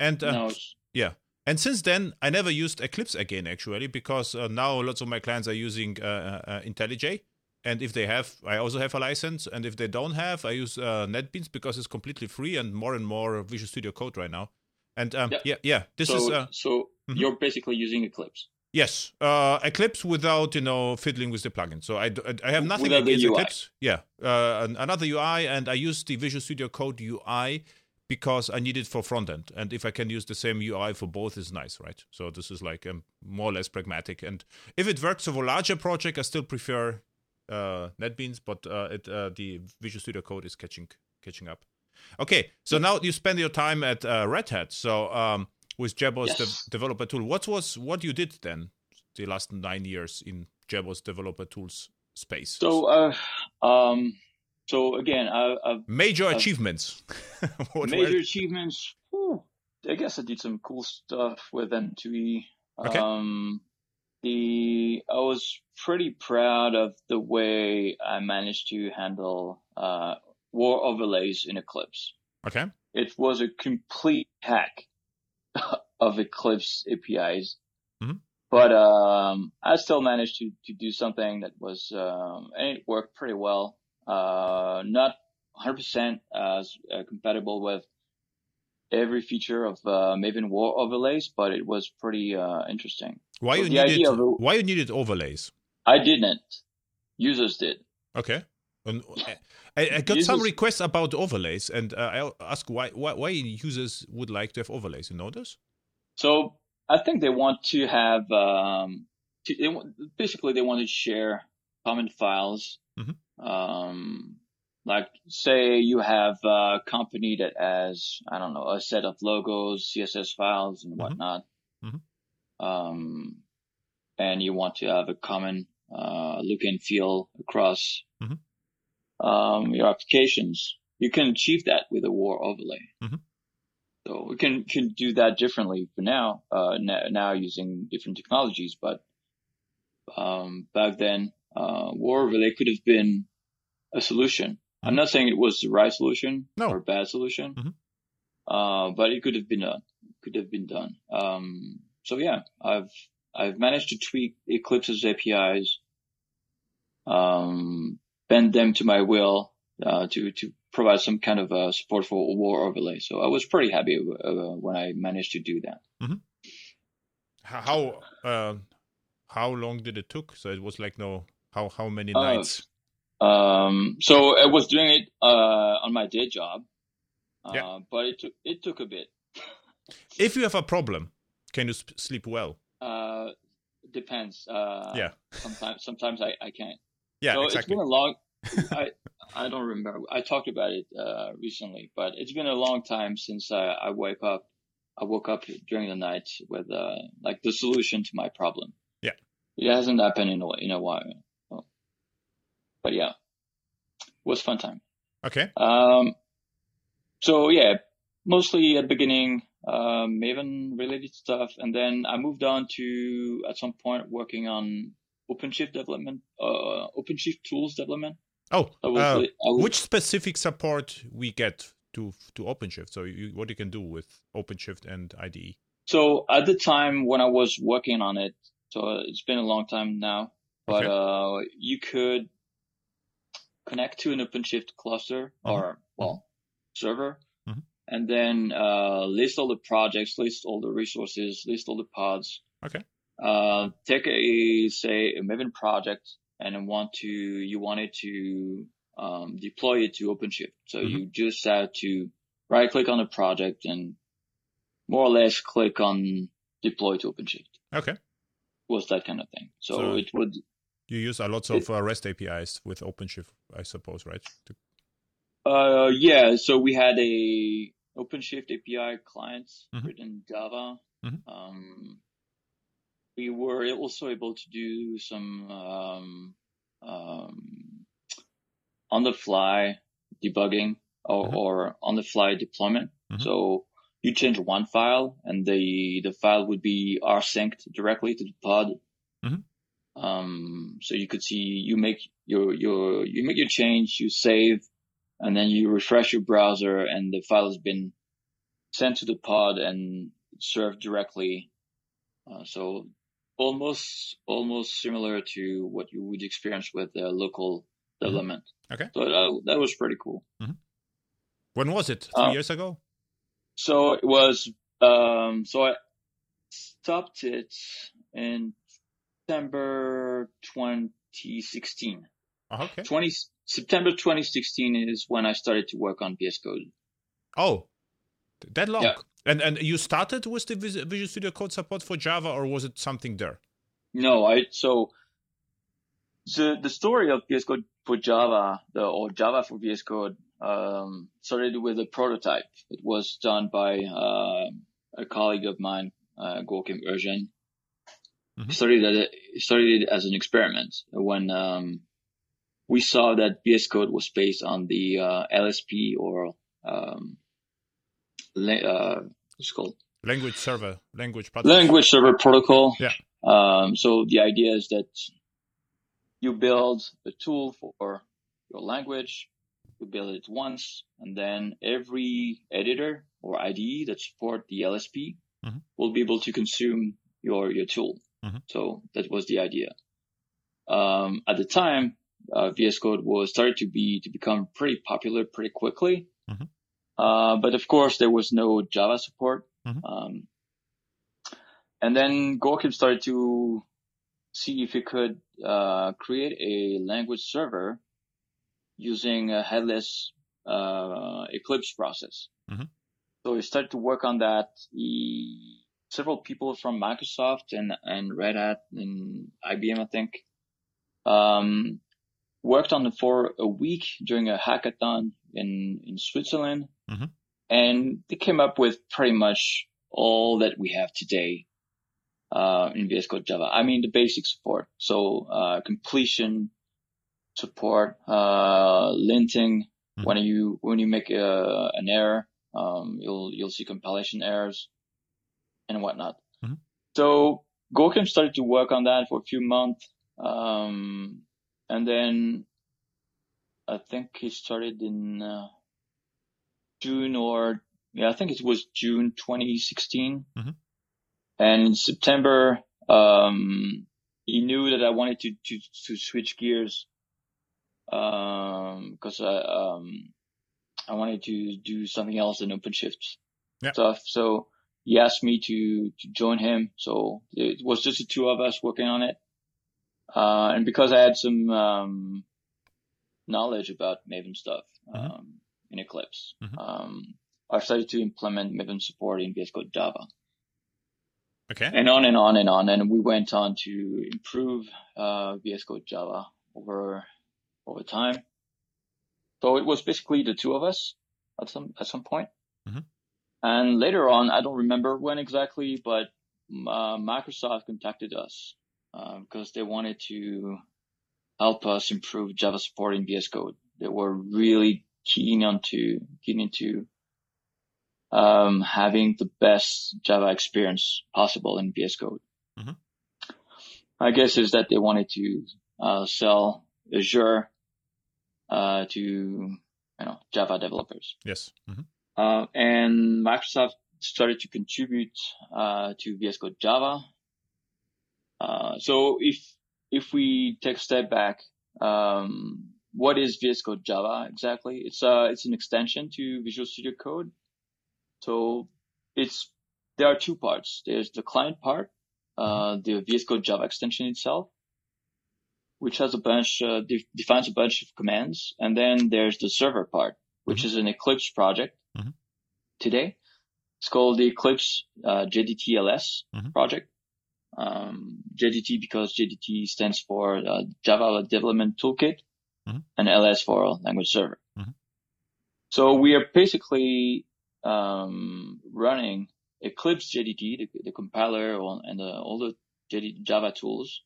A: And uh, no. yeah, and since then, I never used Eclipse again, actually, because uh, now lots of my clients are using uh, uh, uh IntelliJ. And if they have, I also have a license. And if they don't have, I use uh, NetBeans because it's completely free and more and more Visual Studio Code right now. And um, yeah, yeah, this
B: so,
A: is
B: uh, so mm-hmm. you're basically using Eclipse.
A: Yes, uh, Eclipse without you know fiddling with the plugin. So I, I have nothing without against Eclipse. Yeah, uh, another UI, and I use the Visual Studio Code UI because I need it for front end, and if I can use the same UI for both, is nice, right? So this is like um, more or less pragmatic. And if it works for a larger project, I still prefer uh, NetBeans, but uh, it, uh, the Visual Studio Code is catching catching up. Okay, so now you spend your time at uh, Red Hat. So um, with JBoss yes. de- developer tool, what was what you did then the last nine years in JBoss developer tools space?
B: So, uh, um, so again, I, I've,
A: major I've, achievements.
B: major achievements. Whew, I guess I did some cool stuff with M2E. Okay. Um, the I was pretty proud of the way I managed to handle uh, war overlays in Eclipse.
A: Okay.
B: It was a complete hack of Eclipse APIs. Mm-hmm. But um, I still managed to, to do something that was, um, and it worked pretty well. Uh, not 100% as uh, compatible with every feature of uh, Maven War overlays, but it was pretty uh, interesting.
A: Why so you needed why you needed overlays?
B: I didn't. Users did.
A: Okay. And I, I got users, some requests about overlays, and uh, I ask why, why why users would like to have overlays. You know this?
B: So I think they want to have um, to, they, basically they want to share common files. Mm-hmm. Um, like say you have a company that has I don't know a set of logos, CSS files, and mm-hmm. whatnot. Mm-hmm. Um, and you want to have a common uh, look and feel across mm-hmm um, your applications, you can achieve that with a war overlay. Mm-hmm. So we can can do that differently for now. Uh, now using different technologies, but um, back then, uh, war overlay could have been a solution. Mm-hmm. I'm not saying it was the right solution no. or bad solution, mm-hmm. uh, but it could have been done. Could have been done. Um, so yeah, I've I've managed to tweak Eclipse's APIs. Um, bend them to my will uh, to to provide some kind of uh, support for war overlay. So I was pretty happy uh, when I managed to do that. Mm-hmm.
A: How uh, how long did it took? So it was like no how how many uh, nights?
B: Um, so I was doing it uh, on my day job, yeah. but it took it took a bit.
A: if you have a problem, Can you sp- sleep well?
B: Uh, depends. Uh,
A: yeah.
B: Sometimes, sometimes I, I can't.
A: Yeah,
B: so
A: exactly.
B: It's been a long. I I don't remember. I talked about it uh, recently, but it's been a long time since I, I wake up. I woke up during the night with uh, like the solution to my problem.
A: Yeah.
B: It hasn't happened in a in a while. So, but yeah, it was fun time.
A: Okay.
B: Um. So yeah, mostly at the beginning, um, Maven related stuff, and then I moved on to at some point working on OpenShift development, uh, OpenShift tools development.
A: Oh,
B: was,
A: uh,
B: was,
A: which specific support we get to to OpenShift? So you, what you can do with OpenShift and IDE?
B: so at the time when I was working on it, so it's been a long time now, but
A: Okay.
B: uh, you could connect to an OpenShift cluster
A: Mhm.
B: or well server. And then uh, list all the projects, list all the resources, list all the pods.
A: Okay.
B: Uh, take a say a Maven project and want to you wanted to um, deploy it to OpenShift. So
A: Mhm.
B: you just had to right click on the project and more or less click on deploy to OpenShift.
A: Okay.
B: Was that kind of thing. So,
A: So-
B: it would
A: You use a lot of uh, REST APIs with OpenShift, I suppose, right? To-
B: Uh, yeah. So we had a OpenShift API client
A: Mhm.
B: written in Java.
A: Mhm.
B: Um, we were also able to do some um, um, on the fly debugging or,
A: Mhm.
B: or on the fly deployment.
A: Mhm.
B: So you change one file and the the file would be rsynced directly to the pod.
A: Mhm.
B: Um, so you could see you make your your you make your change, you save, and then you refresh your browser, and the file has been sent to the pod and served directly. Uh, so almost almost similar to what you would experience with uh, local development.
A: Okay.
B: So that, that was pretty cool.
A: When was it? Three
B: Uh,
A: years ago?
B: So it was, um, so I stopped it in September 2016.
A: Oh, okay.
B: 20, September 2016 is when I started to work on VS Code.
A: Oh, th- that long.
B: Yeah.
A: And and you started with the Visual Studio Code support for Java, or was it something there?
B: No, I, so the, the story of VS Code for Java, the, or Java for VS Code, um, started with a prototype. It was done by, uh, a colleague of mine, uh,
A: Gorkem.
B: Started it, started it as an experiment when, um, we saw that VS Code was based on the, uh, LSP or, um, la- uh, what's it called?
A: Language server, language platform.
B: language server protocol.
A: Yeah.
B: Um, so the idea is that you build a tool for your language, you build it once, and then every editor or IDE that support the LSP
A: Mhm.
B: will be able to consume your, your tool.
A: Mhm.
B: So that was the idea. Um, at the time, uh, VS Code was started to be, to become pretty popular pretty quickly.
A: Mhm.
B: Uh, but of course there was no Java support.
A: Mhm.
B: Um, and then Gorkem started to see if he could uh, create a language server using a headless uh, Eclipse process.
A: Mhm.
B: So he started to work on that. He, several people from Microsoft and, and Red Hat and IBM, I think, um, worked on it for a week during a hackathon in, in Switzerland.
A: Mhm.
B: And they came up with pretty much all that we have today uh, in VS Code Java. I mean, the basic support. So, uh, completion support, uh, linting.
A: Mhm.
B: When you, when you make a, an error, um, you'll, you'll see compilation errors and whatnot.
A: Mhm.
B: So Gorkem started to work on that for a few months. Um, and then I think he started in, uh, June or, yeah, I think it was June 2016.
A: Mhm.
B: And in September, um, he knew that I wanted to, to, to switch gears. Um, cause I, um, I wanted to do something else than OpenShift
A: Yeah.
B: stuff. So he asked me to, to join him. So it was just the two of us working on it. Uh, and because I had some, um, knowledge about Maven stuff,
A: Mhm.
B: um, in Eclipse,
A: Mhm.
B: um, I started to implement Maven support in VS Code Java.
A: Okay.
B: and on and on and on. And we went on to improve uh, VS Code Java over over time. So it was basically the two of us at some at some point.
A: Mhm.
B: And later on, I don't remember when exactly, but uh, Microsoft contacted us uh, because they wanted to help us improve Java support in VS Code. They were really keen onto keen into um, having the best Java experience possible in VS Code.
A: Mhm.
B: I guess is that they wanted to uh, sell Azure uh, to you know Java developers,
A: Yes. hmm
B: uh, and Microsoft started to contribute uh, to VS Code Java. Uh, so if if we take a step back, um, what is VS Code Java exactly? It's uh it's an extension to Visual Studio Code. So it's there are two parts. There's the client part, uh, the VS Code Java extension itself, which has a bunch uh, de- defines a bunch of commands, and then there's the server part, which
A: Mhm.
B: is an Eclipse project.
A: Mhm.
B: Today, it's called the Eclipse uh, JDTLS
A: Mhm.
B: project. Um, JDT because JDT stands for uh, Java Development Toolkit,
A: Mhm.
B: and LS for Language Server.
A: Mhm.
B: So we are basically um, running Eclipse JDT, the, the compiler and the, all the JD, Java tools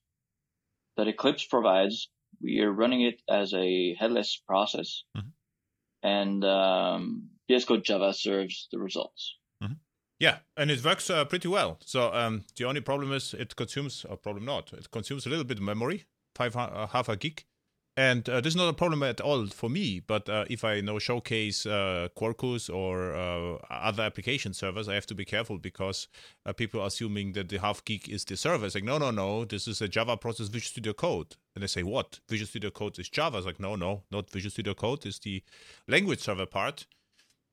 B: that Eclipse provides. We are running it as a headless process,
A: Mhm.
B: and um, VS Code Java serves the results.
A: Yeah, and it works uh, pretty well. So um, the only problem is it consumes, or problem not, it consumes a little bit of memory, five uh, half a gig, and uh, this is not a problem at all for me. But uh, if I now showcase uh, Quarkus or uh, other application servers, I have to be careful because people are assuming that the half gig is the server. It's like no, no, no, this is a Java process Visual Studio Code, and they say what? Visual Studio Code is Java. It's like no, no, not Visual Studio Code. Is the language server part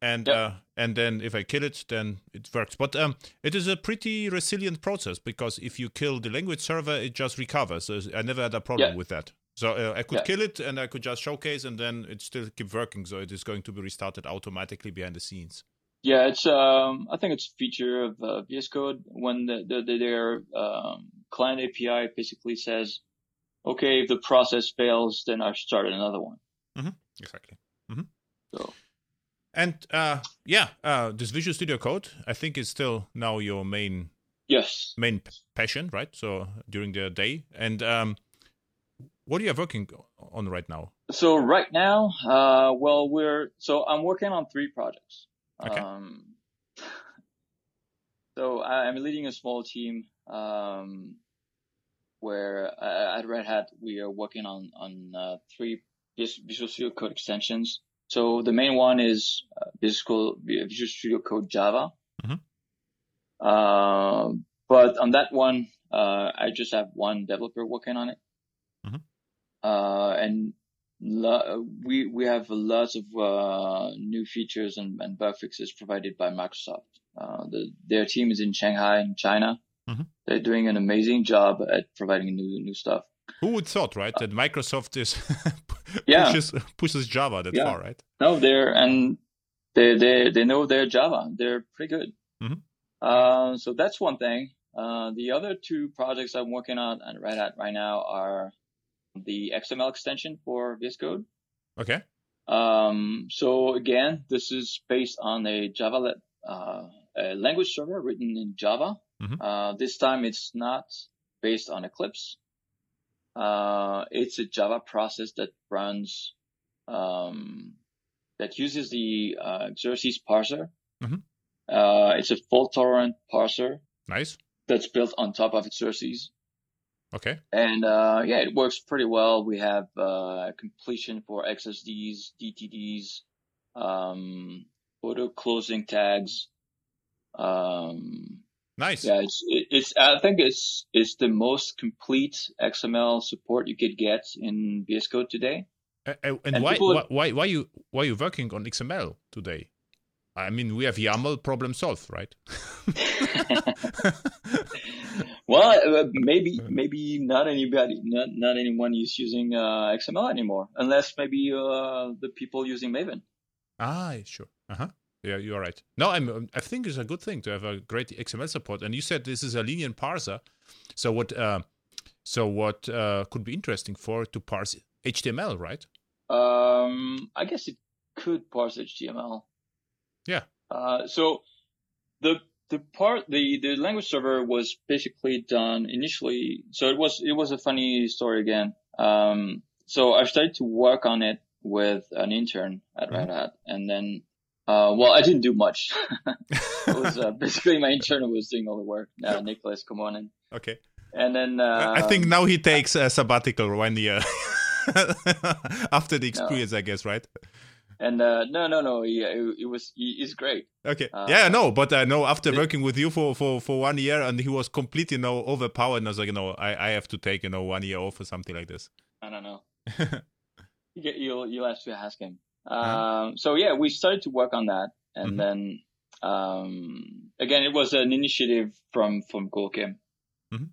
A: and
B: Yep.
A: uh, and then if I kill it, then it works. But um, it is a pretty resilient process because if you kill the language server, it just recovers. I never had a problem
B: Yeah.
A: with that. So uh, I could
B: Yeah.
A: kill it and I could just showcase, and then it still keep working. So it is going to be restarted automatically behind the scenes.
B: Yeah, it's um, I think it's a feature of uh, VS Code when the, the, the their um, client API basically says, okay, if the process fails, then I start another one. Mm-hmm.
A: Exactly.
B: So
A: And uh, yeah, uh, this Visual Studio Code, I think, is still now your main
B: yes,
A: main passion, right? So during the day, and um, what are you working on right now?
B: So right now, uh, well, we're so I'm working on three projects.
A: Okay.
B: Um, so I'm leading a small team um, where uh, at Red Hat we are working on on uh, three Visual Studio Code extensions. So the main one is uh, Visual Visual Studio Code Java.
A: Mhm.
B: Um, but on that one, uh, I just have one developer working on it.
A: Mhm.
B: Uh, and lo- we we have lots of uh, new features and, and bug fixes provided by Microsoft. Uh, the, their team is in Shanghai, in China.
A: Mhm.
B: They're doing an amazing job at providing new new stuff.
A: Who would thought, right, that Microsoft is
B: Yeah.
A: pushes pushes Java that
B: Yeah.
A: far, right?
B: No, they're and they they they know their Java. They're pretty good.
A: Mhm.
B: Uh, so that's one thing. Uh, the other two projects I'm working on at Red Hat right now are the XML extension for VS Code.
A: Okay.
B: Um, so again, this is based on a Java uh, a language server written in Java.
A: Mhm.
B: Uh, this time it's not based on Eclipse. Uh, it's a Java process that runs, um, that uses the uh, Xerces parser.
A: Mhm.
B: Uh, it's a fault tolerant parser
A: Nice.
B: that's built on top of Xerces.
A: Okay.
B: And uh, yeah, it works pretty well. We have uh, completion for XSDs, DTDs, um, auto closing tags. Um,
A: Nice.
B: yeah, it's it's I think it's it's the most complete XML support you could get in VS Code today.
A: Uh, and
B: And
A: why,
B: people-
A: why why why you why you working on XML today? I mean, we have YAML problem solved, right?
B: well, uh, maybe maybe not anybody, not not anyone is using uh, XML anymore, unless maybe uh, the people using Maven.
A: ah, sure. Uh huh. Yeah, you're right. No, I'm. um, I think it's a good thing to have a great XML support. And you said this is a linear parser. So what? Uh, so what uh, could be interesting for to parse HTML, right?
B: Um, I guess it could parse HTML.
A: Yeah.
B: Uh, so the the part the the language server was basically done initially. So it was it was a funny story again. Um, so I started to work on it with an intern at Red Hat, and then uh, well, I didn't do much. it was uh, basically my intern was doing all the work. Uh, Nicholas in.
A: Okay.
B: And then
A: I I think now he takes a sabbatical one year after the experience, I guess, right?
B: and uh, no, no, no. He, it, it was he, he's great.
A: Okay.
B: Uh,
A: yeah, no, but I know after working with you for, for, for one year and he was completely, you know, overpowered and I was like, you know, I, I have to take, you know, one year off or something like this.
B: I don't know. you get you'll you'll have to ask him.
A: Uh-huh.
B: Um, so yeah, we started to work on that, and
A: Mhm.
B: then um, again, it was an initiative from from Gorkem.
A: Mhm.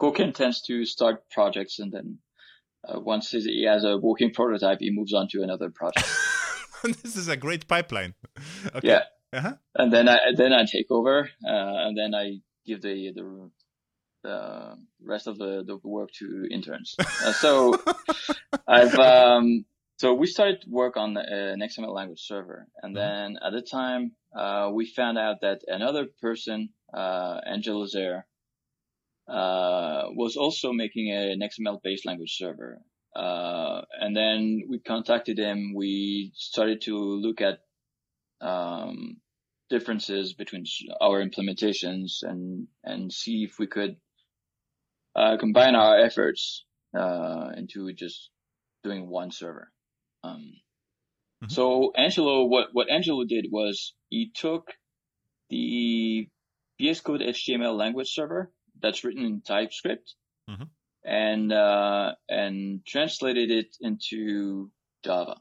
B: Gorkem tends to start projects, and then uh, once he has a working prototype, he moves on to another project.
A: this is a great pipeline. Okay.
B: Yeah,
A: Uh-huh.
B: and then I then I take over, uh, and then I give the the the rest of the, the work to interns. Uh, so I've um, so we started work on uh, an XML language server, and
A: Mhm.
B: then at the time uh, we found out that another person, uh, Angelo Zerr, uh, was also making an XML based language server. Uh, and then we contacted him. We started to look at um, differences between our implementations and and see if we could uh, combine our efforts uh, into just doing one server. Um,
A: Mhm.
B: So Angelo, what what Angelo did was he took the VS Code HTML language server that's written in TypeScript
A: Mhm.
B: and uh, and translated it into Java,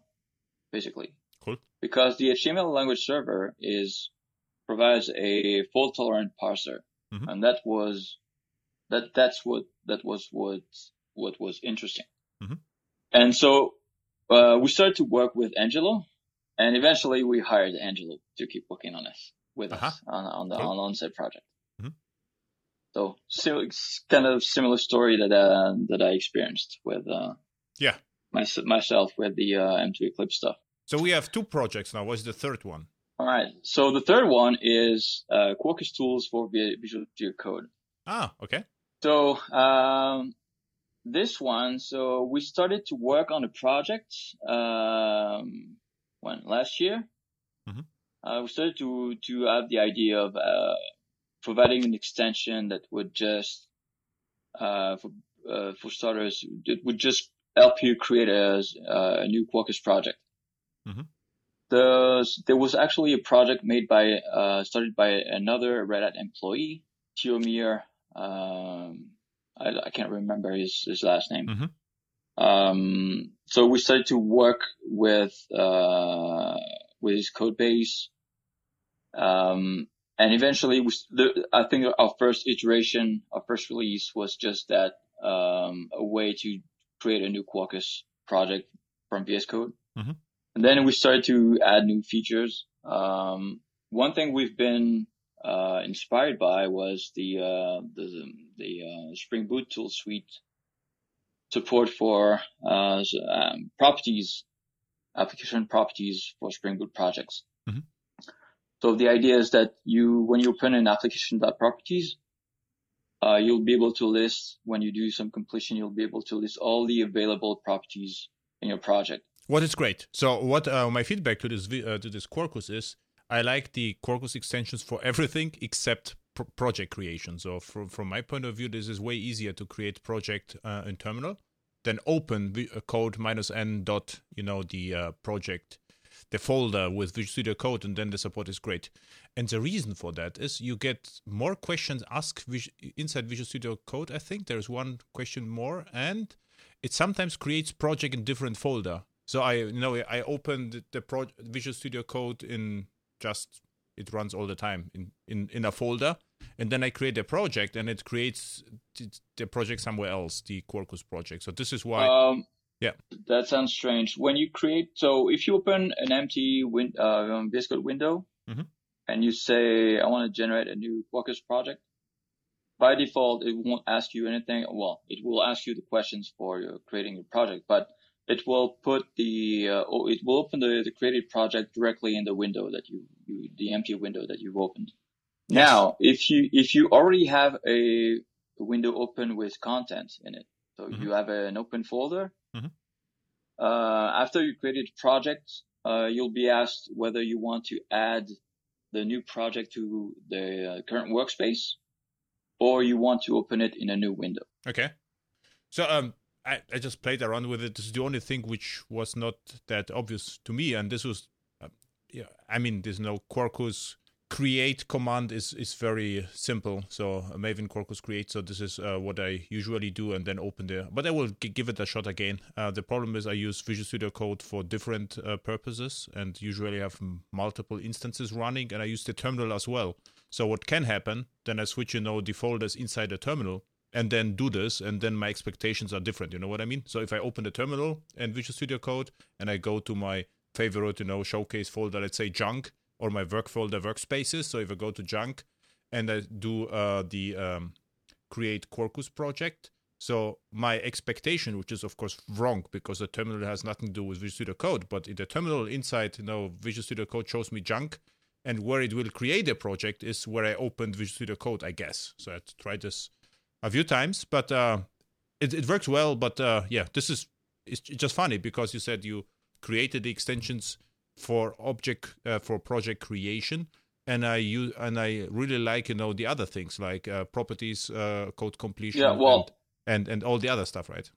B: basically
A: Cool.
B: because the HTML language server is provides a fault tolerant parser,
A: Mhm.
B: and that was that that's what that was what what was interesting.
A: Mhm.
B: And so uh, we started to work with Angelo, and eventually we hired Angelo to keep working on us with us
A: Uh-huh.
B: on on the
A: Cool.
B: on project.
A: Mhm.
B: So, so it's kind of similar story that uh, that I experienced with uh,
A: Yeah.
B: my, myself with the uh, M2 Eclipse stuff.
A: So we have two projects now. What's the third one?
B: All right. So the third one is uh, Quarkus tools for Visual Studio Code.
A: Ah, okay.
B: So um, this one, so we started to work on a project um, when last year.
A: Mhm.
B: Uh, we started to to have the idea of uh, providing an extension that would just uh, for uh, for starters, it would just help you create a, a new Quarkus project.
A: Mhm.
B: The, there was actually a project made by uh, started by another Red Hat employee, Tihomir. Um, I, I can't remember his, his last name.
A: Mhm.
B: Um, so we started to work with uh, with his code base, um, and eventually, we, the, I think our first iteration, our first release was just that um, a way to create a new Quarkus project from VS Code.
A: Mhm.
B: And then we started to add new features. Um, one thing we've been uh, inspired by was the uh, the, the uh, Spring Boot tool suite support for uh, um, properties, application properties for Spring Boot projects.
A: Mhm.
B: So the idea is that you, when you open an application.properties, uh, you'll be able to list, when you do some completion, you'll be able to list all the available properties in your project.
A: What is great. So what uh, my feedback to this uh, to this Quarkus is, I like the Quarkus extensions for everything except pro- project creation. So from from my point of view, this is way easier to create project uh, in terminal than open vi- uh, code minus n dot you know the uh, project the folder with Visual Studio Code, and then the support is great. And the reason for that is you get more questions asked inside Visual Studio Code. I think there's one question more, and it sometimes creates project in different folder. So I you know I opened the pro- Visual Studio Code in just it runs all the time in, in, in a folder and then I create a project and it creates the, project somewhere else, the Quarkus project. So this is why
B: Um,
A: Yeah.
B: That sounds strange. When you create, so if you open an empty win, uh, VS Code window mm-hmm. and you say, I want to generate a new Quarkus project, by default, it won't ask you anything. Well, it will ask you the questions for your creating your project, but it will put the, uh, it will open the, the created project directly in the window that you, you the empty window that you've opened. Yes. Now, if you, if you already have a window open with content in it, so mm-hmm. you have an open folder, mm-hmm. uh, after you created project, uh, you'll be asked whether you want to add the new project to the uh, current workspace or you want to open it in a new window.
A: Okay. So um, I, I just played around with it. This is the only thing which was not that obvious to me, and this was, uh, yeah. I mean, there's no Quarkus create command is is very simple. So Maven Quarkus create. So this is uh, what I usually do, and then open there. But I will g- give it a shot again. Uh, the problem is I use Visual Studio Code for different uh, purposes, and usually have multiple instances running, and I use the terminal as well. So what can happen? Then I switch, you know, the folders inside the terminal, and then do this, and then my expectations are different. You know what I mean? So if I open the terminal and Visual Studio Code, and I go to my favorite, you know, showcase folder, let's say junk or my work folder workspaces. So if I go to junk and I do uh, the um, create Quarkus project, so my expectation, which is of course wrong because the terminal has nothing to do with Visual Studio Code, but in the terminal inside, you know, Visual Studio Code shows me junk, and where it will create a project is where I opened Visual Studio Code, I guess. So I tried this a few times, but uh, it it works well. But uh, yeah, this is it's just funny because you said you created the extensions for object uh, for project creation and I use and I really like you know the other things like uh, properties, uh, code completion,
B: yeah, well,
A: and, and, and all the other stuff, right?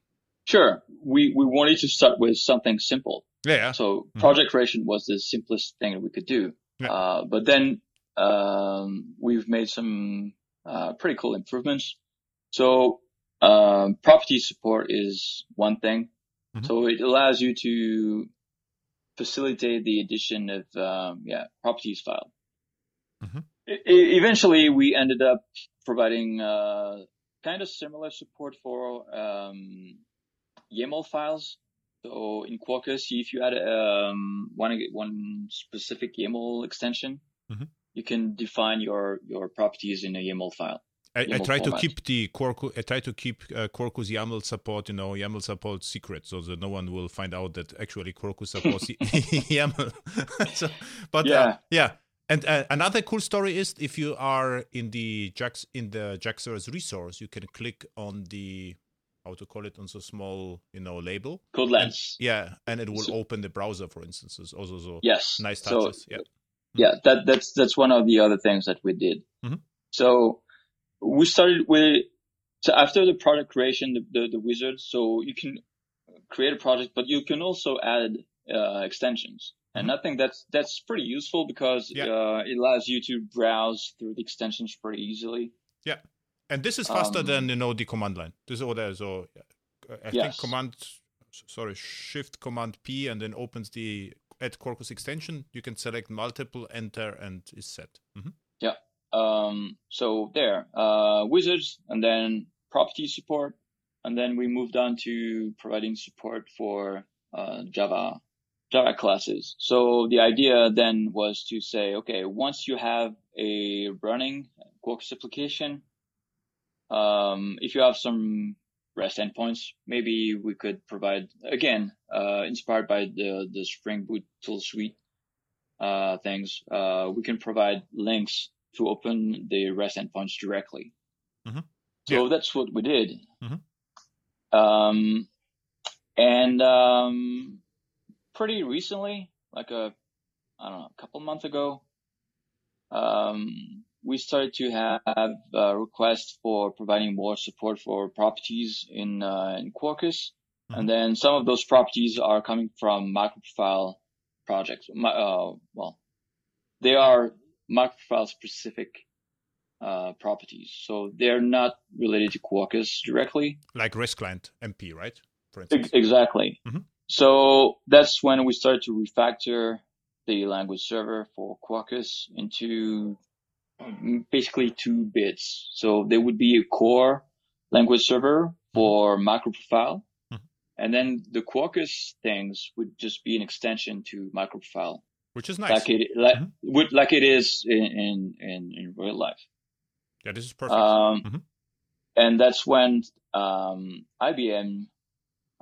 B: Sure. We we wanted to start with something simple.
A: Yeah. yeah.
B: So mm-hmm. project mm-hmm. creation was the simplest thing that we could do. Yeah. Uh, but then um, we've made some uh, pretty cool improvements. So um, property support is one thing. Mm-hmm. So it allows you to facilitate the addition of um, yeah properties file. Mm-hmm. eventually, we ended up providing uh, kind of similar support for um, YAML files. So in Quarkus, if you had um, one one specific YAML extension, mm-hmm. you can define your your properties in a YAML file.
A: I, I, try format. to keep the Quarkus. I try to keep uh, Quarkus YAML support, you know, YAML support secret, so that no one will find out that actually Quarkus supports YAML. so, but yeah, uh, yeah. And uh, another cool story is if you are in the Jax in the JAX-RS resource, you can click on the how to call it on so small, you know, label.
B: Code lens.
A: And, yeah, and it will so, open the browser, for instance. Also, so
B: yes,
A: nice touches.
B: So, yeah, yeah. That that's that's one of the other things that we did. Mm-hmm. So we started with so after the product creation, the, the, the wizard. So you can create a project, but you can also add uh, extensions. And mm-hmm. I think that's that's pretty useful because yeah. uh, it allows you to browse through the extensions pretty easily.
A: Yeah, and this is faster um, than you know the command line. This is what so I yes. think command sorry shift command P and then opens the add Quarkus extension. You can select multiple, enter, and is set. Mm-hmm.
B: Um, so there, uh, wizards and then property support. And then we moved on to providing support for, uh, Java, Java classes. So the idea then was to say, okay, once you have a running Quarkus application, um, if you have some REST endpoints, maybe we could provide again, uh, inspired by the, the Spring Boot tool suite, uh, things, uh, we can provide links to open the REST endpoints directly. Mm-hmm. So yeah. that's what we did. Mm-hmm. Um, and um, pretty recently, like a I don't know, a couple months ago, um, we started to have uh, requests for providing more support for properties in uh, in Quarkus, mm-hmm. and then some of those properties are coming from microprofile projects. Uh, well, they are microprofile specific uh, properties. So they're not related to Quarkus directly.
A: Like client MP, right?
B: For instance. exactly. Mm-hmm. So that's when we started to refactor the language server for Quarkus into basically two bits. So there would be a core language server for microprofile. Mm-hmm. And then the Quarkus things would just be an extension to microprofile.
A: Which is nice.
B: like it like mm-hmm. like it is in, in in real life.
A: Yeah, this is perfect.
B: Um, mm-hmm. and that's when um, IBM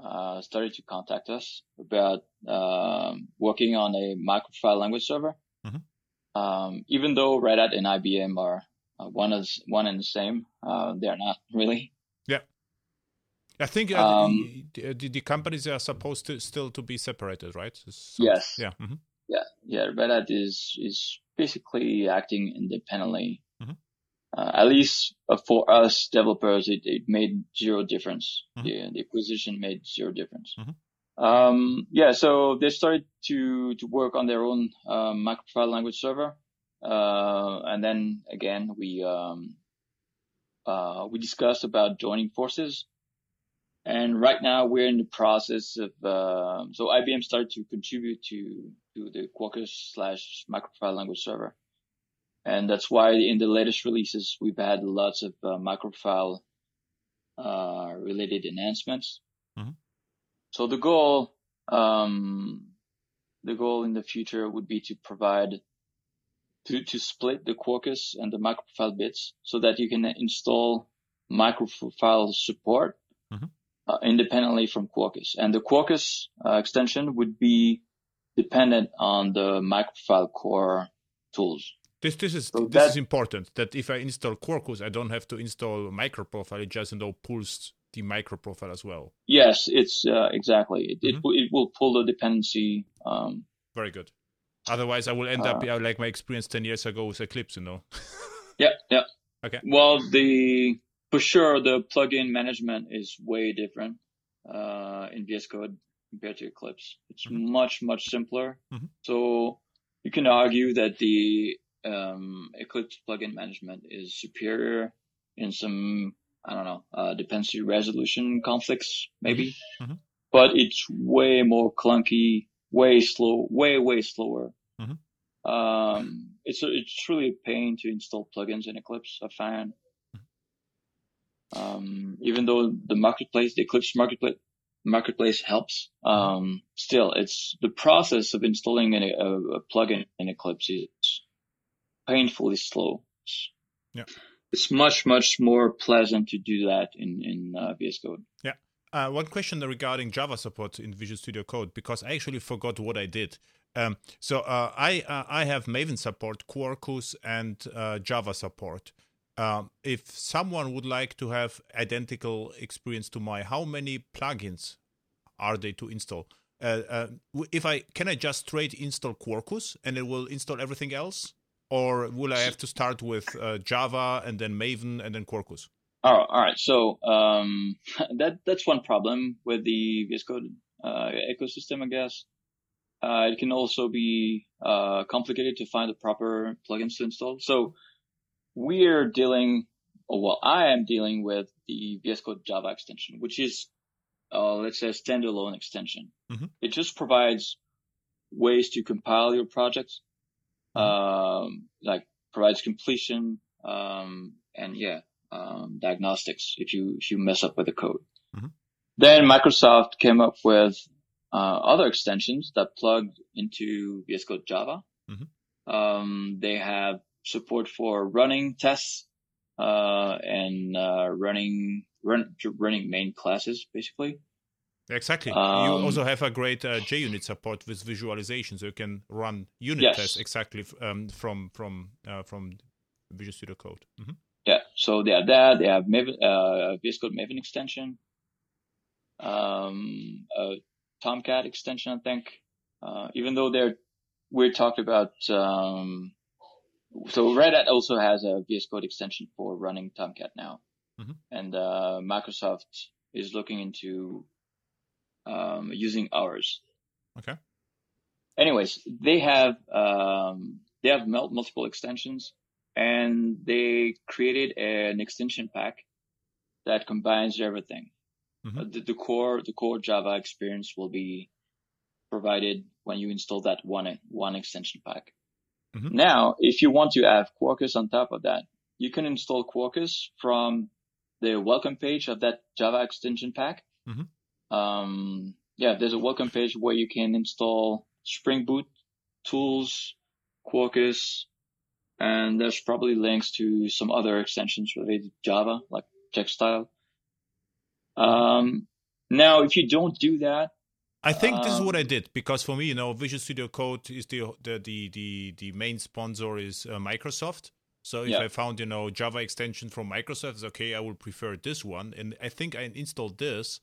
B: uh, started to contact us about um, working on a microprofile language server. Mm-hmm. Um, even though Red Hat and IBM are uh, one is one and the same, uh, they're not really.
A: Yeah, I think uh, um, the, the, the, companies are supposed to still to be separated, right?
B: So, yes.
A: Yeah. Mm-hmm.
B: Yeah. Yeah. Red Hat is is basically acting independently uh, at least uh, for us developers, it, it made zero difference. Mm-hmm. The, the acquisition made zero difference. Mm-hmm. Um, yeah, so they started to to work on their own um, microprofile language server, uh, and then again we um, uh, we discussed about joining forces. And right now we're in the process of uh, so IBM started to contribute to to the Quarkus slash microprofile language server. And that's why in the latest releases, we've had lots of uh, microprofile uh, related enhancements. Mm-hmm. So the goal, um, the goal in the future would be to provide to, to split the Quarkus and the microprofile bits so that you can install microprofile support mm-hmm. Uh, independently from Quarkus. And the Quarkus uh, extension would be dependent on the microprofile core tools.
A: This this is so this is important. That if I install Quarkus, I don't have to install microprofile. It just you know pulls the microprofile as well.
B: Yes, it's uh, exactly. It, mm-hmm. it, it will pull the dependency. Um,
A: Very good. Otherwise, I will end uh, up like my experience ten years ago with Eclipse. You know.
B: yeah. Yeah.
A: Okay.
B: Well, the for sure the plugin management is way different uh, in VS Code compared to Eclipse. It's mm-hmm. much much simpler. Mm-hmm. So you can argue that the um, Eclipse plugin management is superior in some, I don't know, uh, dependency resolution conflicts, maybe. Mm-hmm. But it's way more clunky, way slow, way, way slower. Mm-hmm. Um, it's, a, it's truly a pain to install plugins in Eclipse, I find. Um, even though the marketplace, the Eclipse marketplace, marketplace helps, um, still it's the process of installing a, a, a plugin in Eclipse is painfully slow.
A: Yeah.
B: It's much, much more pleasant to do that in, in uh, VS Code.
A: Yeah. Uh, one question regarding Java support in Visual Studio Code, because I actually forgot what I did. Um, so uh, I uh, I have Maven support, Quarkus, and uh, Java support. Um, if someone would like to have identical experience to my, how many plugins are they to install? Uh, if I can I just straight install Quarkus and it will install everything else? or will I have to start with uh, Java and then Maven and then Quarkus?
B: Oh, all right. So um, that that's one problem with the VS Code uh, ecosystem, I guess. Uh, it can also be uh, complicated to find the proper plugins to install. So we're dealing, or well, I am dealing with the VS Code Java extension, which is, uh, let's say, a standalone extension. Mm-hmm. It just provides ways to compile your projects um, like provides completion, um, and yeah, um, diagnostics if you, if you mess up with the code. Mm-hmm. Then Microsoft came up with, uh, other extensions that plugged into VS Code Java. Mm-hmm. Um, they have support for running tests, uh, and, uh, running, run, running main classes, basically.
A: Exactly. Um, you also have a great uh, JUnit support with visualization, so you can run unit yes. tests exactly um, from from uh, from Visual Studio Code. Mm-hmm.
B: Yeah. So they have that. They have Maven, uh, VS Code Maven extension, um, Tomcat extension, I think. Uh, even though they're we talked about um, so Red Hat also has a VS Code extension for running Tomcat now, mm-hmm. and uh, Microsoft is looking into um, using ours.
A: Okay.
B: Anyways, they have um, they have multiple extensions, and they created an extension pack that combines everything. Mm-hmm. Uh, the, the, core the core Java experience will be provided when you install that one one extension pack. Mm-hmm. Now, if you want to add Quarkus on top of that, you can install Quarkus from the welcome page of that Java extension pack. Mm-hmm um, yeah, there's a welcome page where you can install Spring Boot tools, Quarkus, and there's probably links to some other extensions related to Java, like Textile. Um, now, if you don't do that,
A: I think um, this is what I
B: um,
A: did because for me, you know, Visual Studio Code is the the the the, the main sponsor is uh, Microsoft. So if yeah. I found you know Java extension from Microsoft, it's okay. I will prefer this one, and I think I installed this,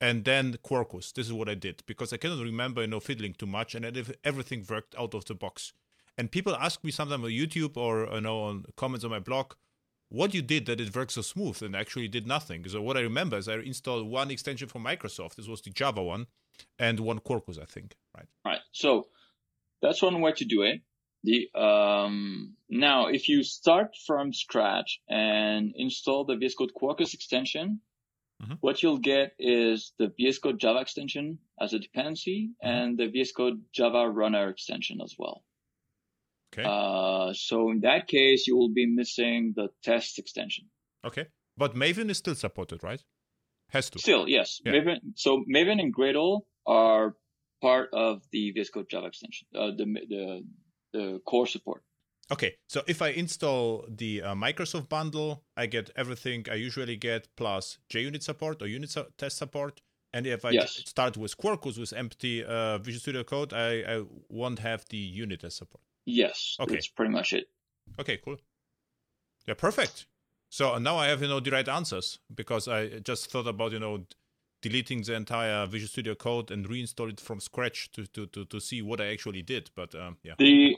A: and then Quarkus. This is what I did because I cannot remember you know fiddling too much, and everything worked out of the box. And people ask me sometimes on YouTube or you know on comments on my blog, what you did that it works so smooth, and actually did nothing. So what I remember is I installed one extension from Microsoft. This was the Java one, and one Quarkus, I think. Right.
B: Right. So that's one way to do it. The um, now, if you start from scratch and install the VS Code Quarkus extension, mm-hmm. what you'll get is the VS Code Java extension as a dependency mm-hmm. and the VS Code Java Runner extension as well.
A: Okay.
B: Uh, so in that case, you will be missing the test extension.
A: Okay, but Maven is still supported, right? Has to.
B: Still, yes. Yeah. Maven. So Maven and Gradle are part of the VS Code Java extension. Uh, the the the core support.
A: Okay, so if I install the uh, Microsoft bundle, I get everything I usually get plus JUnit support or unit su- test support. And if I yes. start with Quarkus with empty uh, Visual Studio Code, I, I won't have the unit test support.
B: Yes, okay. that's pretty much it.
A: Okay, cool. Yeah, perfect. So now I have you know the right answers because I just thought about you know deleting the entire Visual Studio Code and reinstall it from scratch to to to, to see what I actually did. But um, yeah.
B: The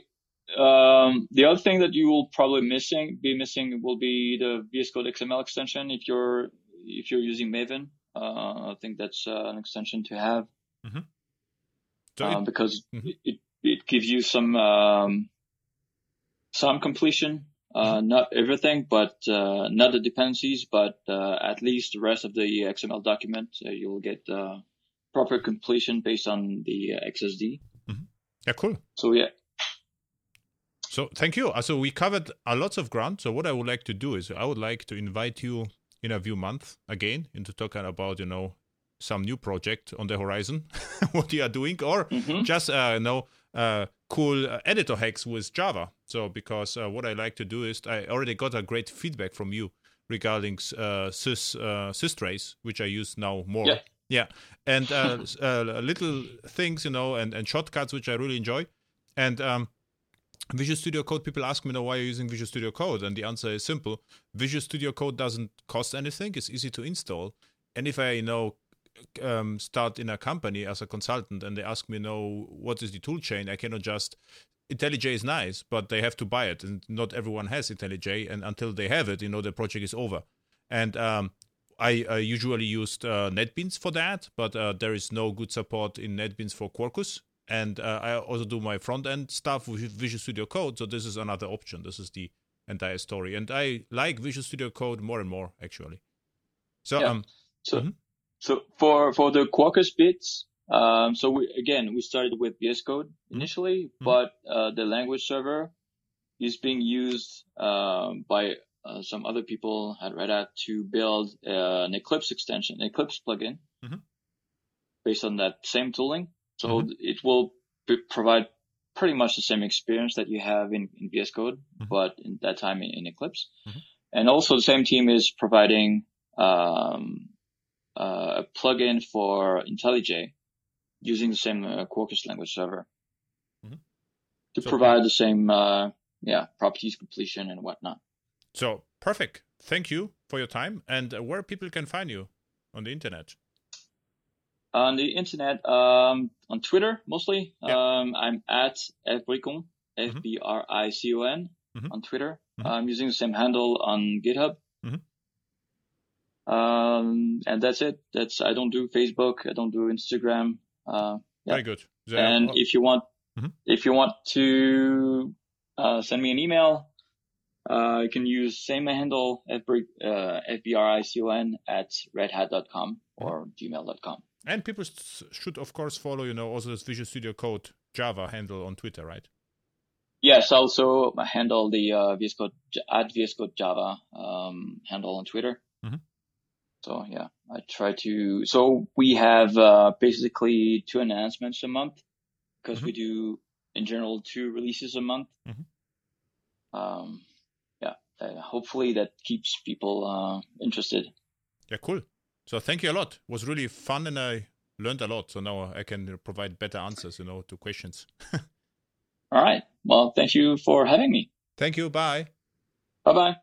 B: um, the other thing that you will probably missing be missing will be the VS Code XML extension if you're if you're using Maven. Uh, I think that's uh, an extension to have mm-hmm. so uh, it, because mm-hmm. it it gives you some um, some completion. Uh, not everything, but uh, not the dependencies, but uh, at least the rest of the XML document. you'll get proper completion based on the XSD.
A: Mm-hmm. Yeah, cool.
B: So yeah,
A: so thank you. Uh, so we covered a lot of ground. So what I would like to do is I would like to invite you in a few months again into talking about you know some new project on the horizon, what you are doing, or mm-hmm. just uh, you know uh, cool uh, editor hacks with Java. So because uh, what I like to do is I already got a great feedback from you regarding uh, sys uh, systrace, which I use now more.
B: Yeah.
A: Yeah, and uh, uh, little things, you know, and, and shortcuts which I really enjoy. And um, Visual Studio Code, people ask me, you know, why are you using Visual Studio Code? And the answer is simple. Visual Studio Code doesn't cost anything. It's easy to install. And if I, you know, um, start in a company as a consultant and they ask me, you know, what is the tool chain? I cannot just, IntelliJ is nice, but they have to buy it. And not everyone has IntelliJ. And until they have it, you know, the project is over. And um, I uh, usually used uh, NetBeans for that, but uh, there is no good support in NetBeans for Quarkus and uh, I also do my front end stuff with Visual Studio Code. So this is another option. This is the entire story, and I like Visual Studio Code more and more actually. So
B: yeah. um, so mm-hmm. so for for the Quarkus bits, um, so we again we started with VS Code initially, mm-hmm. but uh, the language server is being used um, by uh, some other people at Red Hat to build uh, an Eclipse extension, an Eclipse plugin, mm-hmm. based on that same tooling. So mm-hmm. it will provide pretty much the same experience that you have in, in VS Code, mm-hmm. but in that time in, in Eclipse. Mm-hmm. And also the same team is providing um, uh, a plugin for IntelliJ using the same uh, Quarkus language server mm-hmm. to so, provide the same uh, yeah properties completion and whatnot.
A: So perfect. Thank you for your time. And uh, where people can find you on the internet
B: on the internet, um, on Twitter mostly. Um, I'm at fbricon, F B R I C O N, mm-hmm. on Twitter. Mm-hmm. I'm using the same handle on GitHub. Mm-hmm. Um, and that's it. That's I don't do Facebook. I don't do Instagram. Uh,
A: yeah. Very good.
B: and if you want, mm-hmm. if you want to uh, send me an email, uh, you can use same handle uh, fbricon at redhat.com or gmail.com.
A: And people should, of course, follow, you know, also this Visual Studio Code Java handle on Twitter, right?
B: Yes, also handle the uh, VS Code at VS Code Java um, handle on Twitter. Mm-hmm. So yeah, I try to. So we have uh, basically two announcements a month because mm-hmm. we do in general two releases a month.
A: Mhm.
B: Um, yeah, uh, hopefully that keeps people uh, interested.
A: Yeah, cool. So thank you a lot. It was really fun and I learned a lot. So now I can provide better answers, you know, to questions.
B: All right. Well, thank you for having me.
A: Thank you. Bye.
B: Bye bye.